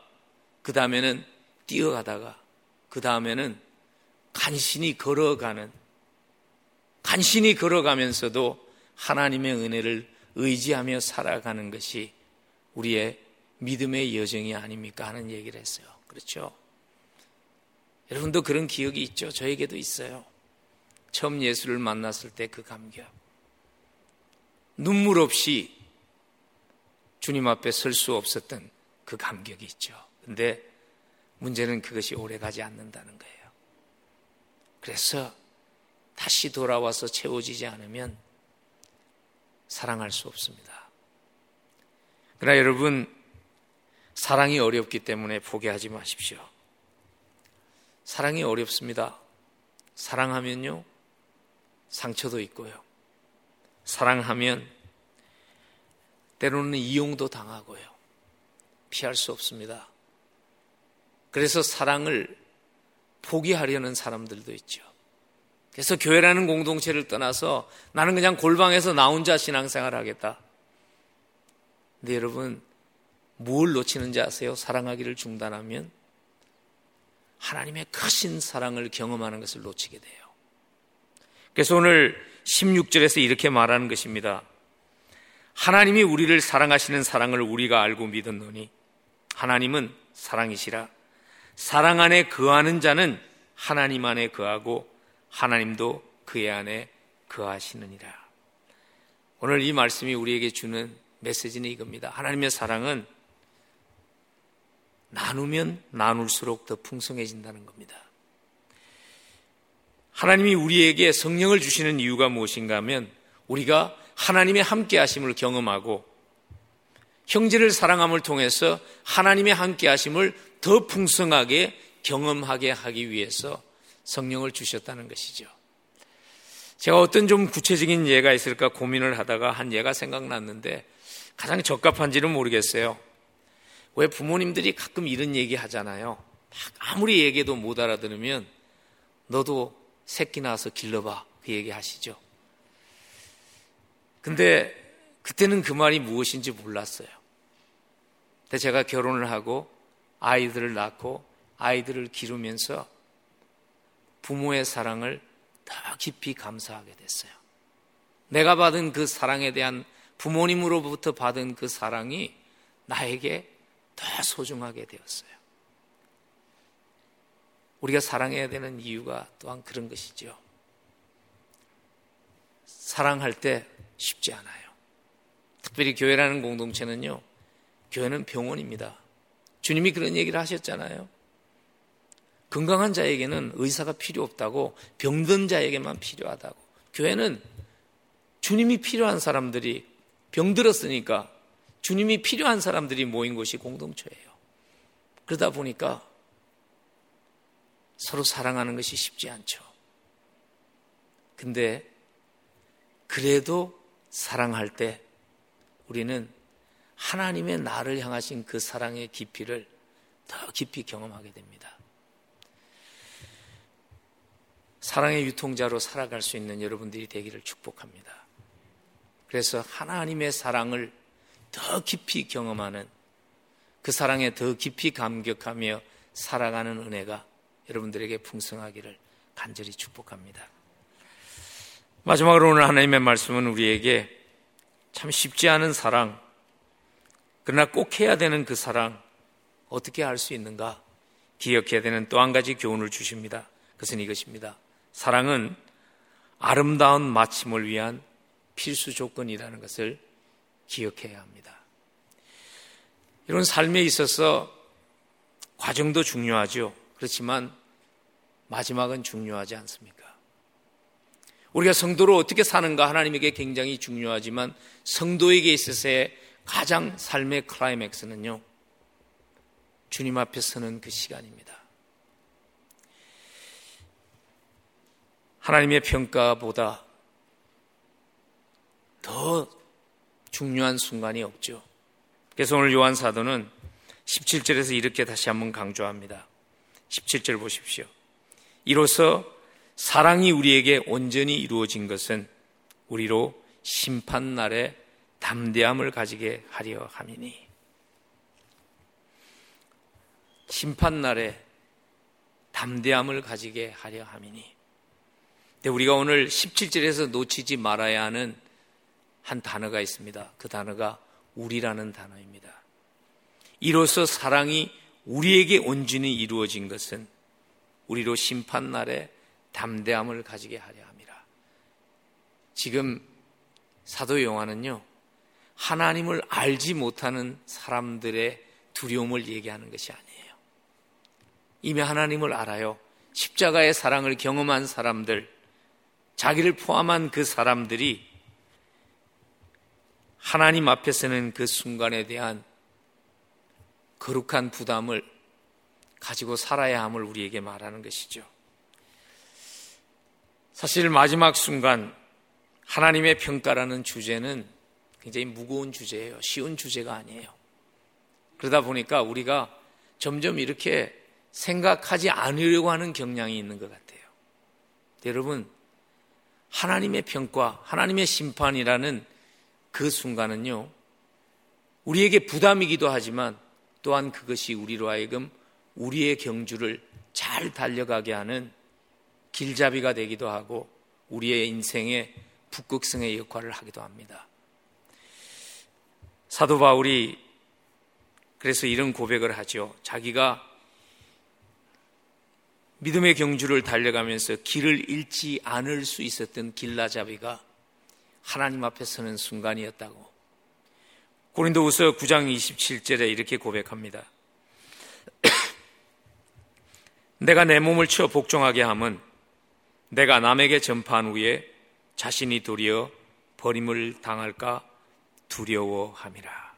그 다음에는 뛰어가다가 그 다음에는 간신히 걸어가는 간신히 걸어가면서도 하나님의 은혜를 의지하며 살아가는 것이 우리의 믿음의 여정이 아닙니까 하는 얘기를 했어요. 그렇죠? 여러분도 그런 기억이 있죠? 저에게도 있어요. 처음 예수를 만났을 때 그 감격. 눈물 없이 주님 앞에 설 수 없었던 그 감격이 있죠. 근데 문제는 그것이 오래 가지 않는다는 거예요. 그래서 다시 돌아와서 채워지지 않으면 사랑할 수 없습니다. 그러나 여러분, 사랑이 어렵기 때문에 포기하지 마십시오. 사랑이 어렵습니다. 사랑하면요, 상처도 있고요. 사랑하면 때로는 이용도 당하고요. 피할 수 없습니다. 그래서 사랑을 포기하려는 사람들도 있죠. 그래서 교회라는 공동체를 떠나서 나는 그냥 골방에서 나 혼자 신앙생활 하겠다. 근데 여러분, 뭘 놓치는지 아세요? 사랑하기를 중단하면 하나님의 크신 사랑을 경험하는 것을 놓치게 돼요. 그래서 오늘 16절에서 이렇게 말하는 것입니다. 하나님이 우리를 사랑하시는 사랑을 우리가 알고 믿었노니 하나님은 사랑이시라. 사랑 안에 거하는 자는 하나님 안에 거하고 하나님도 그의 안에 거하시느니라. 오늘 이 말씀이 우리에게 주는 메시지는 이겁니다. 하나님의 사랑은 나누면 나눌수록 더 풍성해진다는 겁니다. 하나님이 우리에게 성령을 주시는 이유가 무엇인가 하면 우리가 하나님의 함께 하심을 경험하고 형제를 사랑함을 통해서 하나님의 함께 하심을 더 풍성하게 경험하게 하기 위해서 성령을 주셨다는 것이죠. 제가 어떤 좀 구체적인 예가 있을까 고민을 하다가 한 예가 생각났는데 가장 적합한지는 모르겠어요. 왜 부모님들이 가끔 이런 얘기 하잖아요. 아무리 얘기해도 못 알아들으면 너도 새끼 낳아서 길러봐. 그 얘기 하시죠. 근데 그때는 그 말이 무엇인지 몰랐어요. 근데 제가 결혼을 하고 아이들을 낳고 아이들을 기르면서 부모의 사랑을 더 깊이 감사하게 됐어요. 내가 받은 그 사랑에 대한 부모님으로부터 받은 그 사랑이 나에게 더 소중하게 되었어요. 우리가 사랑해야 되는 이유가 또한 그런 것이죠. 사랑할 때 쉽지 않아요. 특별히 교회라는 공동체는요, 교회는 병원입니다. 주님이 그런 얘기를 하셨잖아요. 건강한 자에게는 의사가 필요 없다고 병든 자에게만 필요하다고. 교회는 주님이 필요한 사람들이 병들었으니까 주님이 필요한 사람들이 모인 곳이 공동체예요. 그러다 보니까 서로 사랑하는 것이 쉽지 않죠. 근데 그래도 사랑할 때 우리는 하나님의 나를 향하신 그 사랑의 깊이를 더 깊이 경험하게 됩니다. 사랑의 유통자로 살아갈 수 있는 여러분들이 되기를 축복합니다. 그래서 하나님의 사랑을 더 깊이 경험하는 그 사랑에 더 깊이 감격하며 살아가는 은혜가 여러분들에게 풍성하기를 간절히 축복합니다. 마지막으로 오늘 하나님의 말씀은 우리에게 참 쉽지 않은 사랑, 그러나 꼭 해야 되는 그 사랑, 어떻게 할수 있는가 기억해야 되는 또 한 가지 교훈을 주십니다. 그것은 이것입니다. 사랑은 아름다운 마침을 위한 필수 조건이라는 것을 기억해야 합니다. 이런 삶에 있어서 과정도 중요하죠. 그렇지만 마지막은 중요하지 않습니까? 우리가 성도로 어떻게 사는가 하나님에게 굉장히 중요하지만 성도에게 있어서의 가장 삶의 클라이맥스는요. 주님 앞에 서는 그 시간입니다. 하나님의 평가보다 더 중요한 순간이 없죠. 그래서 오늘 요한 사도는 17절에서 이렇게 다시 한번 강조합니다. 17절 보십시오. 이로써 사랑이 우리에게 온전히 이루어진 것은 우리로 심판날에 담대함을 가지게 하려 함이니. 심판 날에 담대함을 가지게 하려 함이니. 근데 우리가 오늘 17절에서 놓치지 말아야 하는 한 단어가 있습니다. 그 단어가 우리라는 단어입니다. 이로써 사랑이 우리에게 온전히 이루어진 것은 우리로 심판 날에 담대함을 가지게 하려 함이라. 지금 사도 요한은요, 하나님을 알지 못하는 사람들의 두려움을 얘기하는 것이 아니에요. 이미 하나님을 알아요. 십자가의 사랑을 경험한 사람들, 자기를 포함한 그 사람들이 하나님 앞에서는 그 순간에 대한 거룩한 부담을 가지고 살아야 함을 우리에게 말하는 것이죠. 사실 마지막 순간 하나님의 평가라는 주제는 굉장히 무거운 주제예요. 쉬운 주제가 아니에요. 그러다 보니까 우리가 점점 이렇게 생각하지 않으려고 하는 경향이 있는 것 같아요. 여러분, 하나님의 평가, 하나님의 심판이라는 그 순간은요, 우리에게 부담이기도 하지만 또한 그것이 우리로 하여금 우리의 경주를 잘 달려가게 하는 길잡이가 되기도 하고 우리의 인생의 북극성의 역할을 하기도 합니다. 사도 바울이 그래서 이런 고백을 하죠. 자기가 믿음의 경주를 달려가면서 길을 잃지 않을 수 있었던 길라잡이가 하나님 앞에 서는 순간이었다고. 고린도후서 9장 27절에 이렇게 고백합니다. 내가 내 몸을 치어 복종하게 함은 내가 남에게 전파한 후에 자신이 도리어 버림을 당할까 두려워함이라.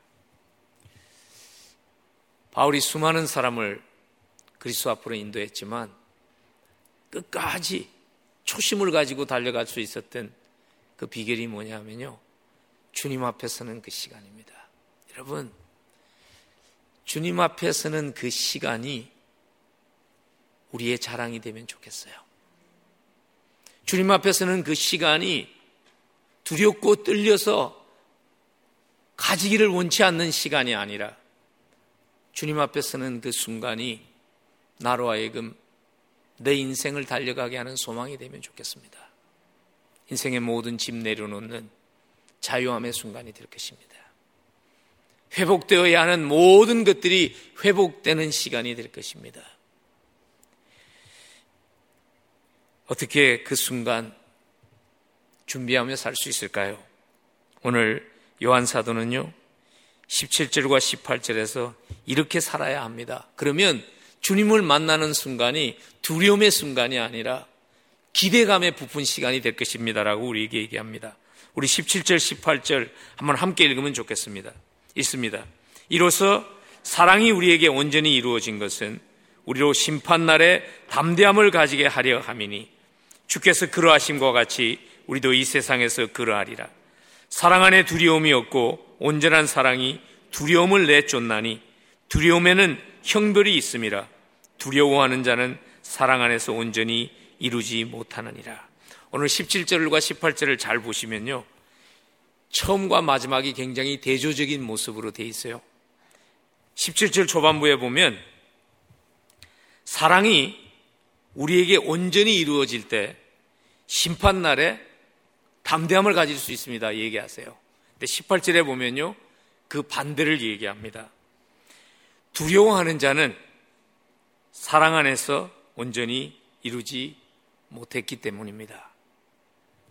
바울이 수많은 사람을 그리스도 앞으로 인도했지만 끝까지 초심을 가지고 달려갈 수 있었던 그 비결이 뭐냐면요. 주님 앞에 서는 그 시간입니다. 여러분, 주님 앞에 서는 그 시간이 우리의 자랑이 되면 좋겠어요. 주님 앞에 서는 그 시간이 두렵고 떨려서 가지기를 원치 않는 시간이 아니라 주님 앞에 서는 그 순간이 나로 하여금 내 인생을 달려가게 하는 소망이 되면 좋겠습니다. 인생의 모든 짐 내려놓는 자유함의 순간이 될 것입니다. 회복되어야 하는 모든 것들이 회복되는 시간이 될 것입니다. 어떻게 그 순간 준비하며 살 수 있을까요? 오늘 요한 사도는요, 17절과 18절에서 이렇게 살아야 합니다. 그러면 주님을 만나는 순간이 두려움의 순간이 아니라 기대감에 부푼 시간이 될 것입니다라고 우리에게 얘기합니다. 우리 17절, 18절 한번 함께 읽으면 좋겠습니다. 있습니다. 이로써 사랑이 우리에게 온전히 이루어진 것은 우리로 심판날에 담대함을 가지게 하려 함이니 주께서 그러하심과 같이 우리도 이 세상에서 그러하리라. 사랑 안에 두려움이 없고 온전한 사랑이 두려움을 내쫓나니 두려움에는 형별이 있음이라. 두려워하는 자는 사랑 안에서 온전히 이루지 못하느니라. 오늘 17절과 18절을 잘 보시면요. 처음과 마지막이 굉장히 대조적인 모습으로 돼 있어요. 17절 초반부에 보면 사랑이 우리에게 온전히 이루어질 때 심판날에 담대함을 가질 수 있습니다. 얘기하세요. 근데 18절에 보면요. 그 반대를 얘기합니다. 두려워하는 자는 사랑 안에서 온전히 이루지 못했기 때문입니다.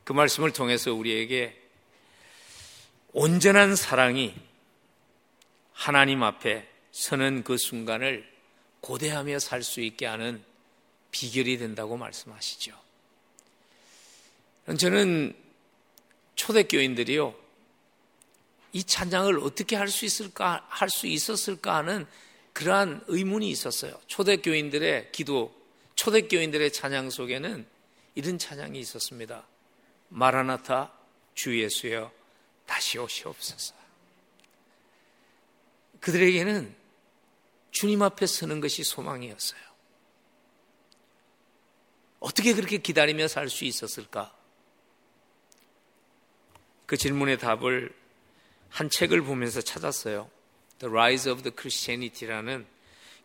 그 말씀을 통해서 우리에게 온전한 사랑이 하나님 앞에 서는 그 순간을 고대하며 살 수 있게 하는 비결이 된다고 말씀하시죠. 저는 초대교인들이요, 이 찬양을 어떻게 할 수 있을까, 할 수 있었을까 하는 그러한 의문이 있었어요. 초대교인들의 기도, 초대교인들의 찬양 속에는 이런 찬양이 있었습니다. 마라나타 주 예수여 다시 오시옵소서. 그들에게는 주님 앞에 서는 것이 소망이었어요. 어떻게 그렇게 기다리며 살 수 있었을까? 그 질문의 답을 한 책을 보면서 찾았어요. The Rise of the Christianity라는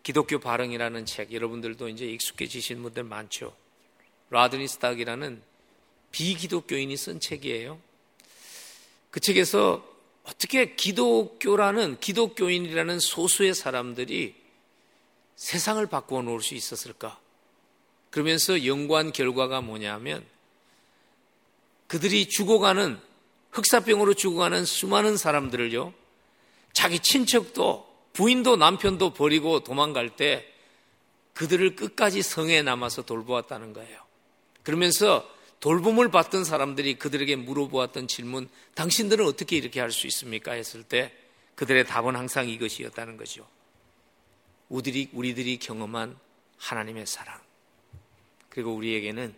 기독교 발흥이라는 책. 여러분들도 이제 익숙해지신 분들 많죠. 라드니 스탁이라는 비기독교인이 쓴 책이에요. 그 책에서 어떻게 기독교라는 기독교인이라는 소수의 사람들이 세상을 바꾸어 놓을 수 있었을까? 그러면서 연구한 결과가 뭐냐면 그들이 죽어가는 흑사병으로 죽어가는 수많은 사람들을요, 자기 친척도 부인도 남편도 버리고 도망갈 때 그들을 끝까지 성에 남아서 돌보았다는 거예요. 그러면서 돌봄을 받던 사람들이 그들에게 물어보았던 질문, 당신들은 어떻게 이렇게 할 수 있습니까? 했을 때 그들의 답은 항상 이것이었다는 거죠. 우리들이, 우리들이 경험한 하나님의 사랑. 그리고 우리에게는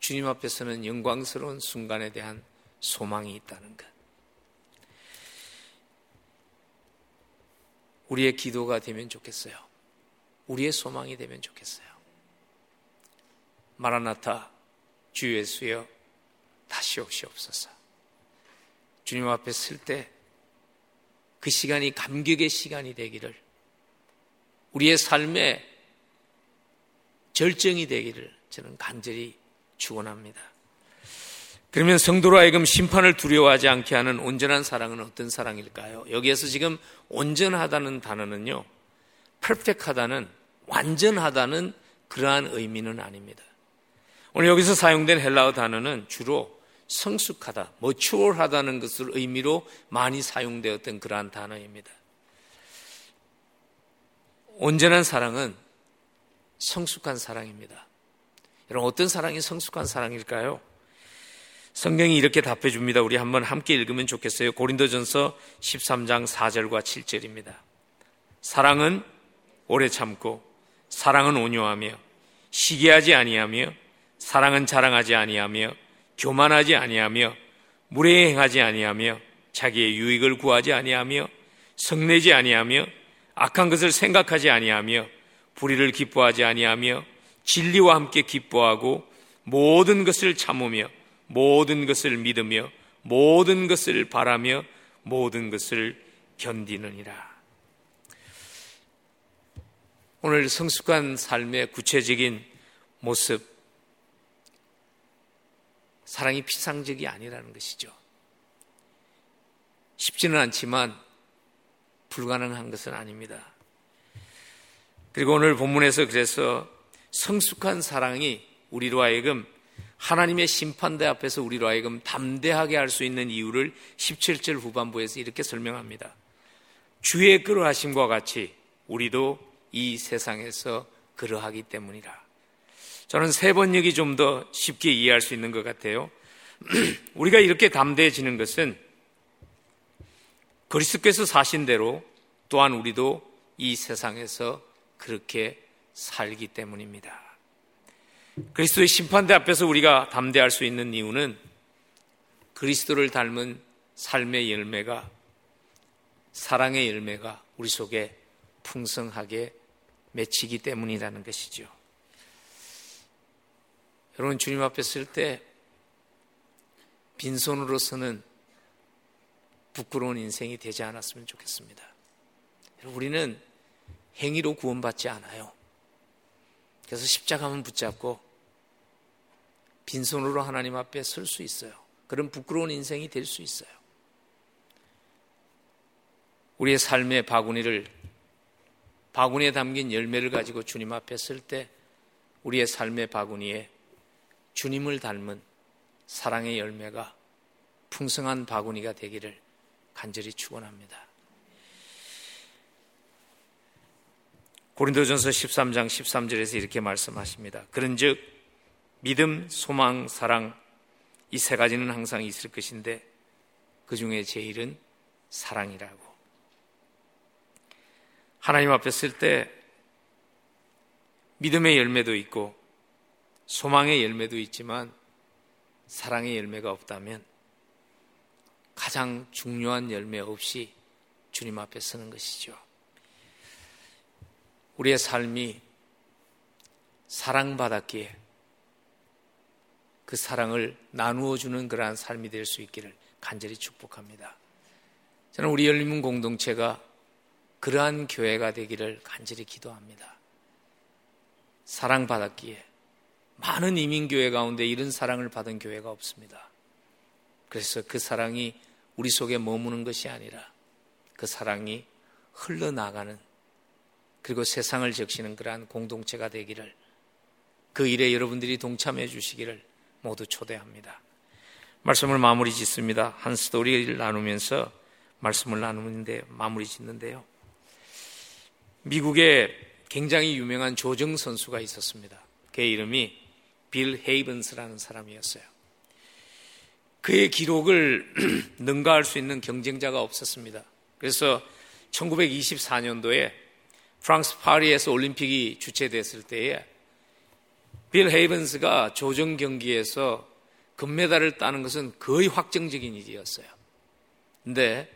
주님 앞에서는 영광스러운 순간에 대한 소망이 있다는 것. 우리의 기도가 되면 좋겠어요. 우리의 소망이 되면 좋겠어요. 마라나타 주 예수여 다시 오시옵소서. 주님 앞에 쓸 때 그 시간이 감격의 시간이 되기를 우리의 삶의 절정이 되기를 저는 간절히 축원합니다. 그러면 성도로 하여금 심판을 두려워하지 않게 하는 온전한 사랑은 어떤 사랑일까요? 여기에서 지금 온전하다는 단어는요, 퍼펙하다는, 완전하다는 그러한 의미는 아닙니다. 오늘 여기서 사용된 헬라어 단어는 주로 성숙하다, 머추얼하다는 것을 의미로 많이 사용되었던 그러한 단어입니다. 온전한 사랑은 성숙한 사랑입니다. 여러분, 어떤 사랑이 성숙한 사랑일까요? 성경이 이렇게 답해 줍니다. 우리 한번 함께 읽으면 좋겠어요. 고린도전서 13장 4절과 7절입니다. 사랑은 오래 참고 사랑은 온유하며 시기하지 아니하며 사랑은 자랑하지 아니하며 교만하지 아니하며 무례 행하지 아니하며 자기의 유익을 구하지 아니하며 성내지 아니하며 악한 것을 생각하지 아니하며 불의를 기뻐하지 아니하며 진리와 함께 기뻐하고 모든 것을 참으며 모든 것을 믿으며 모든 것을 바라며 모든 것을 견디느니라. 오늘 성숙한 삶의 구체적인 모습, 사랑이 피상적이 아니라는 것이죠. 쉽지는 않지만 불가능한 것은 아닙니다. 그리고 오늘 본문에서 그래서 성숙한 사랑이 우리로 하여금 하나님의 심판대 앞에서 우리로 하여금 담대하게 할 수 있는 이유를 17절 후반부에서 이렇게 설명합니다. 주의 그러하심과 같이 우리도 이 세상에서 그러하기 때문이라. 저는 세 번역이 좀 더 쉽게 이해할 수 있는 것 같아요. 우리가 이렇게 담대해지는 것은 그리스도께서 사신 대로 또한 우리도 이 세상에서 그렇게 살기 때문입니다. 그리스도의 심판대 앞에서 우리가 담대할 수 있는 이유는 그리스도를 닮은 삶의 열매가 사랑의 열매가 우리 속에 풍성하게 맺히기 때문이라는 것이죠. 여러분 주님 앞에 쓸 때 빈손으로서는 부끄러운 인생이 되지 않았으면 좋겠습니다. 우리는 행위로 구원받지 않아요. 그래서 십자가만 붙잡고 빈손으로 하나님 앞에 설 수 있어요. 그런 부끄러운 인생이 될 수 있어요. 우리의 삶의 바구니를 바구니에 담긴 열매를 가지고 주님 앞에 쓸때 우리의 삶의 바구니에 주님을 닮은 사랑의 열매가 풍성한 바구니가 되기를 간절히 축원합니다. 고린도전서 13장 13절에서 이렇게 말씀하십니다. 그런즉 믿음, 소망, 사랑 이 세 가지는 항상 있을 것인데 그 중에 제일은 사랑이라고. 하나님 앞에 쓸 때 믿음의 열매도 있고 소망의 열매도 있지만 사랑의 열매가 없다면 가장 중요한 열매 없이 주님 앞에 서는 것이죠. 우리의 삶이 사랑받았기에 그 사랑을 나누어 주는 그러한 삶이 될 수 있기를 간절히 축복합니다. 저는 우리 열림문 공동체가 그러한 교회가 되기를 간절히 기도합니다. 사랑받았기에 많은 이민교회 가운데 이런 사랑을 받은 교회가 없습니다. 그래서 그 사랑이 우리 속에 머무는 것이 아니라 그 사랑이 흘러나가는 그리고 세상을 적시는 그러한 공동체가 되기를 그 일에 여러분들이 동참해 주시기를 모두 초대합니다. 말씀을 마무리 짓습니다. 한 스토리를 나누면서 말씀을 나누는데 마무리 짓는데요. 미국에 굉장히 유명한 조정 선수가 있었습니다. 그의 이름이 빌 헤이븐스라는 사람이었어요. 그의 기록을 능가할 수 있는 경쟁자가 없었습니다. 그래서 1924년도에 프랑스 파리에서 올림픽이 주최됐을 때에 빌 헤이븐스가 조정 경기에서 금메달을 따는 것은 거의 확정적인 일이었어요. 근데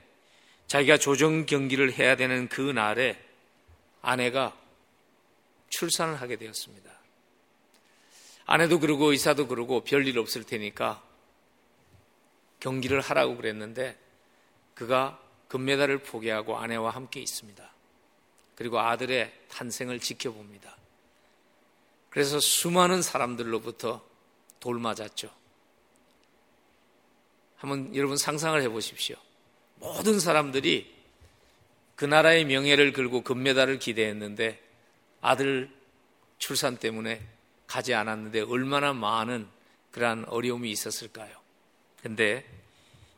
자기가 조정 경기를 해야 되는 그 날에 아내가 출산을 하게 되었습니다. 아내도 그러고 의사도 그러고 별일 없을 테니까 경기를 하라고 그랬는데 그가 금메달을 포기하고 아내와 함께 있습니다. 그리고 아들의 탄생을 지켜봅니다. 그래서 수많은 사람들로부터 돌맞았죠. 한번 여러분 상상을 해보십시오. 모든 사람들이 그 나라의 명예를 걸고 금메달을 기대했는데 아들 출산 때문에 가지 않았는데 얼마나 많은 그러한 어려움이 있었을까요? 근데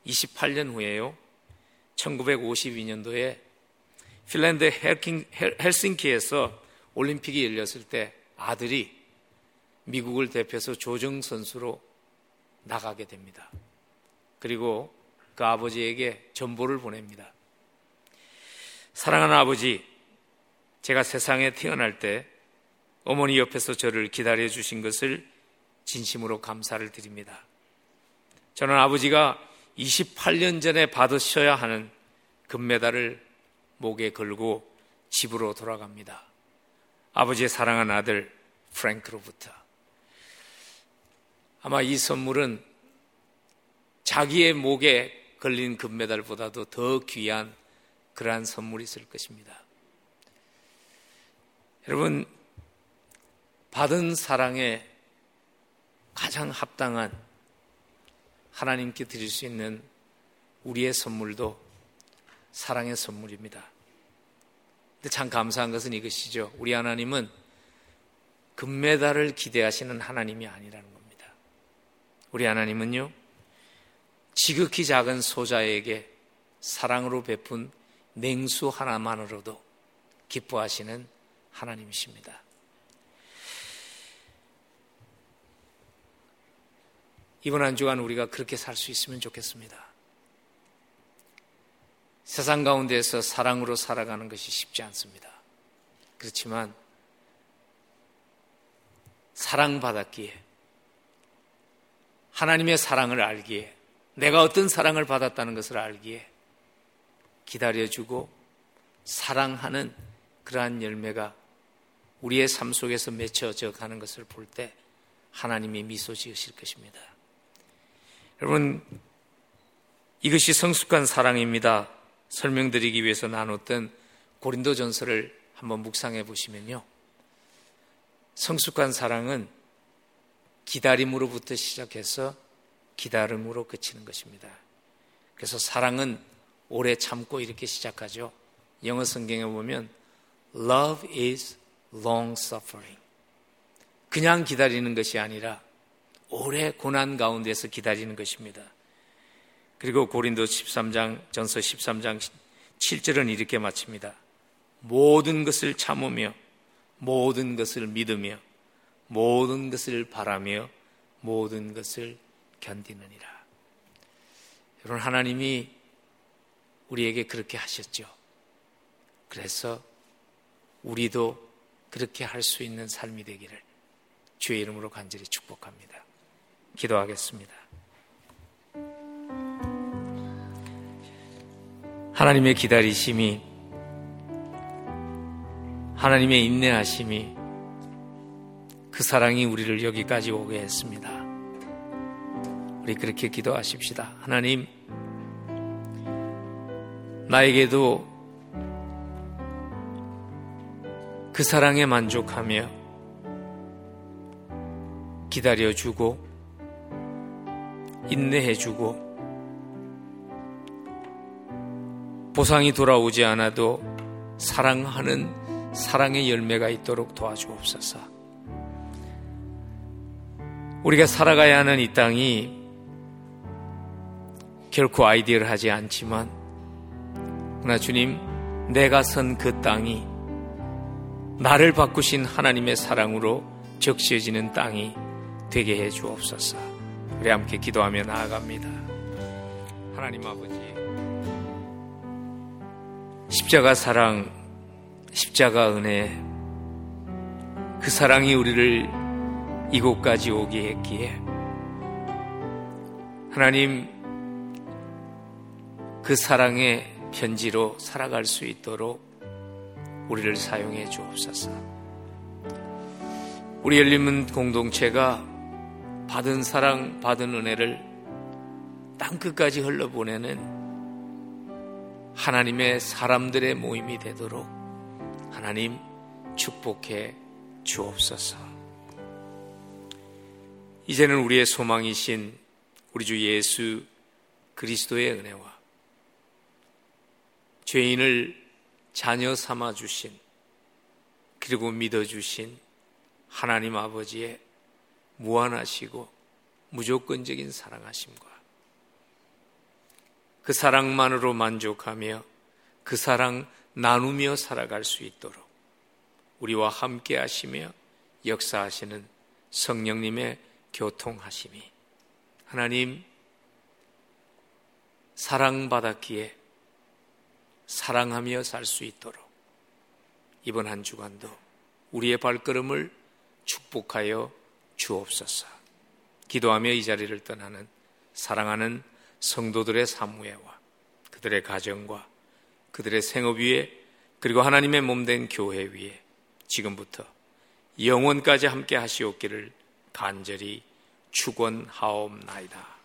28년 후에요. 1952년도에 핀란드 헬싱키에서 올림픽이 열렸을 때 아들이 미국을 대표해서 조정 선수로 나가게 됩니다. 그리고 그 아버지에게 전보를 보냅니다. 사랑하는 아버지, 제가 세상에 태어날 때 어머니 옆에서 저를 기다려 주신 것을 진심으로 감사를 드립니다. 저는 아버지가 28년 전에 받으셔야 하는 금메달을 목에 걸고 집으로 돌아갑니다. 아버지의 사랑하는 아들 프랭크로부터. 아마 이 선물은 자기의 목에 걸린 금메달보다도 더 귀한 그러한 선물이 있을 것입니다. 여러분, 받은 사랑에 가장 합당한 하나님께 드릴 수 있는 우리의 선물도 사랑의 선물입니다. 근데 참 감사한 것은 이것이죠. 우리 하나님은 금메달을 기대하시는 하나님이 아니라는 겁니다. 우리 하나님은요, 지극히 작은 소자에게 사랑으로 베푼 냉수 하나만으로도 기뻐하시는 하나님이십니다. 이번 한 주간 우리가 그렇게 살 수 있으면 좋겠습니다. 세상 가운데에서 사랑으로 살아가는 것이 쉽지 않습니다. 그렇지만 사랑받았기에 하나님의 사랑을 알기에 내가 어떤 사랑을 받았다는 것을 알기에 기다려주고 사랑하는 그러한 열매가 우리의 삶 속에서 맺혀져 가는 것을 볼 때 하나님이 미소 지으실 것입니다. 여러분, 이것이 성숙한 사랑입니다. 설명드리기 위해서 나눴던 고린도 전설을 한번 묵상해 보시면요. 성숙한 사랑은 기다림으로부터 시작해서 기다림으로 그치는 것입니다. 그래서 사랑은 오래 참고 이렇게 시작하죠. 영어 성경에 보면 love is long suffering. 그냥 기다리는 것이 아니라 오래 고난 가운데서 기다리는 것입니다. 그리고 고린도 13장 전서 13장 7절은 이렇게 마칩니다. 모든 것을 참으며 모든 것을 믿으며 모든 것을 바라며 모든 것을 견디느니라. 여러분 하나님이 우리에게 그렇게 하셨죠. 그래서 우리도 그렇게 할 수 있는 삶이 되기를 주의 이름으로 간절히 축복합니다. 기도하겠습니다. 하나님의 기다리심이 하나님의 인내하심이 그 사랑이 우리를 여기까지 오게 했습니다. 우리 그렇게 기도하십시다. 하나님, 나에게도 그 사랑에 만족하며 기다려주고 인내해주고 보상이 돌아오지 않아도 사랑하는 사랑의 열매가 있도록 도와주옵소서. 우리가 살아가야 하는 이 땅이 결코 아이디어를하지 않지만, 그러나 주님, 내가 선 그 땅이 나를 바꾸신 하나님의 사랑으로 적시해지는 땅이 되게 해 주옵소서. 우리 함께 기도하며 나아갑니다. 하나님 아버지, 십자가 사랑, 십자가 은혜, 그 사랑이 우리를 이곳까지 오게 했기에 하나님 그 사랑의 편지로 살아갈 수 있도록 우리를 사용해 주옵소서. 우리 열림은 공동체가 받은 사랑, 받은 은혜를 땅끝까지 흘러보내는 하나님의 사람들의 모임이 되도록 하나님 축복해 주옵소서. 이제는 우리의 소망이신 우리 주 예수 그리스도의 은혜와 죄인을 자녀 삼아 주신 그리고 믿어 주신 하나님 아버지의 무한하시고 무조건적인 사랑하심과 그 사랑만으로 만족하며 그 사랑 나누며 살아갈 수 있도록 우리와 함께 하시며 역사하시는 성령님의 교통하심이 하나님 사랑받았기에 사랑하며 살 수 있도록 이번 한 주간도 우리의 발걸음을 축복하여 주옵소서. 기도하며 이 자리를 떠나는 사랑하는 성도들의 사무회와 그들의 가정과 그들의 생업 위에 그리고 하나님의 몸된 교회 위에 지금부터 영원까지 함께 하시옵기를 간절히 축원하옵나이다.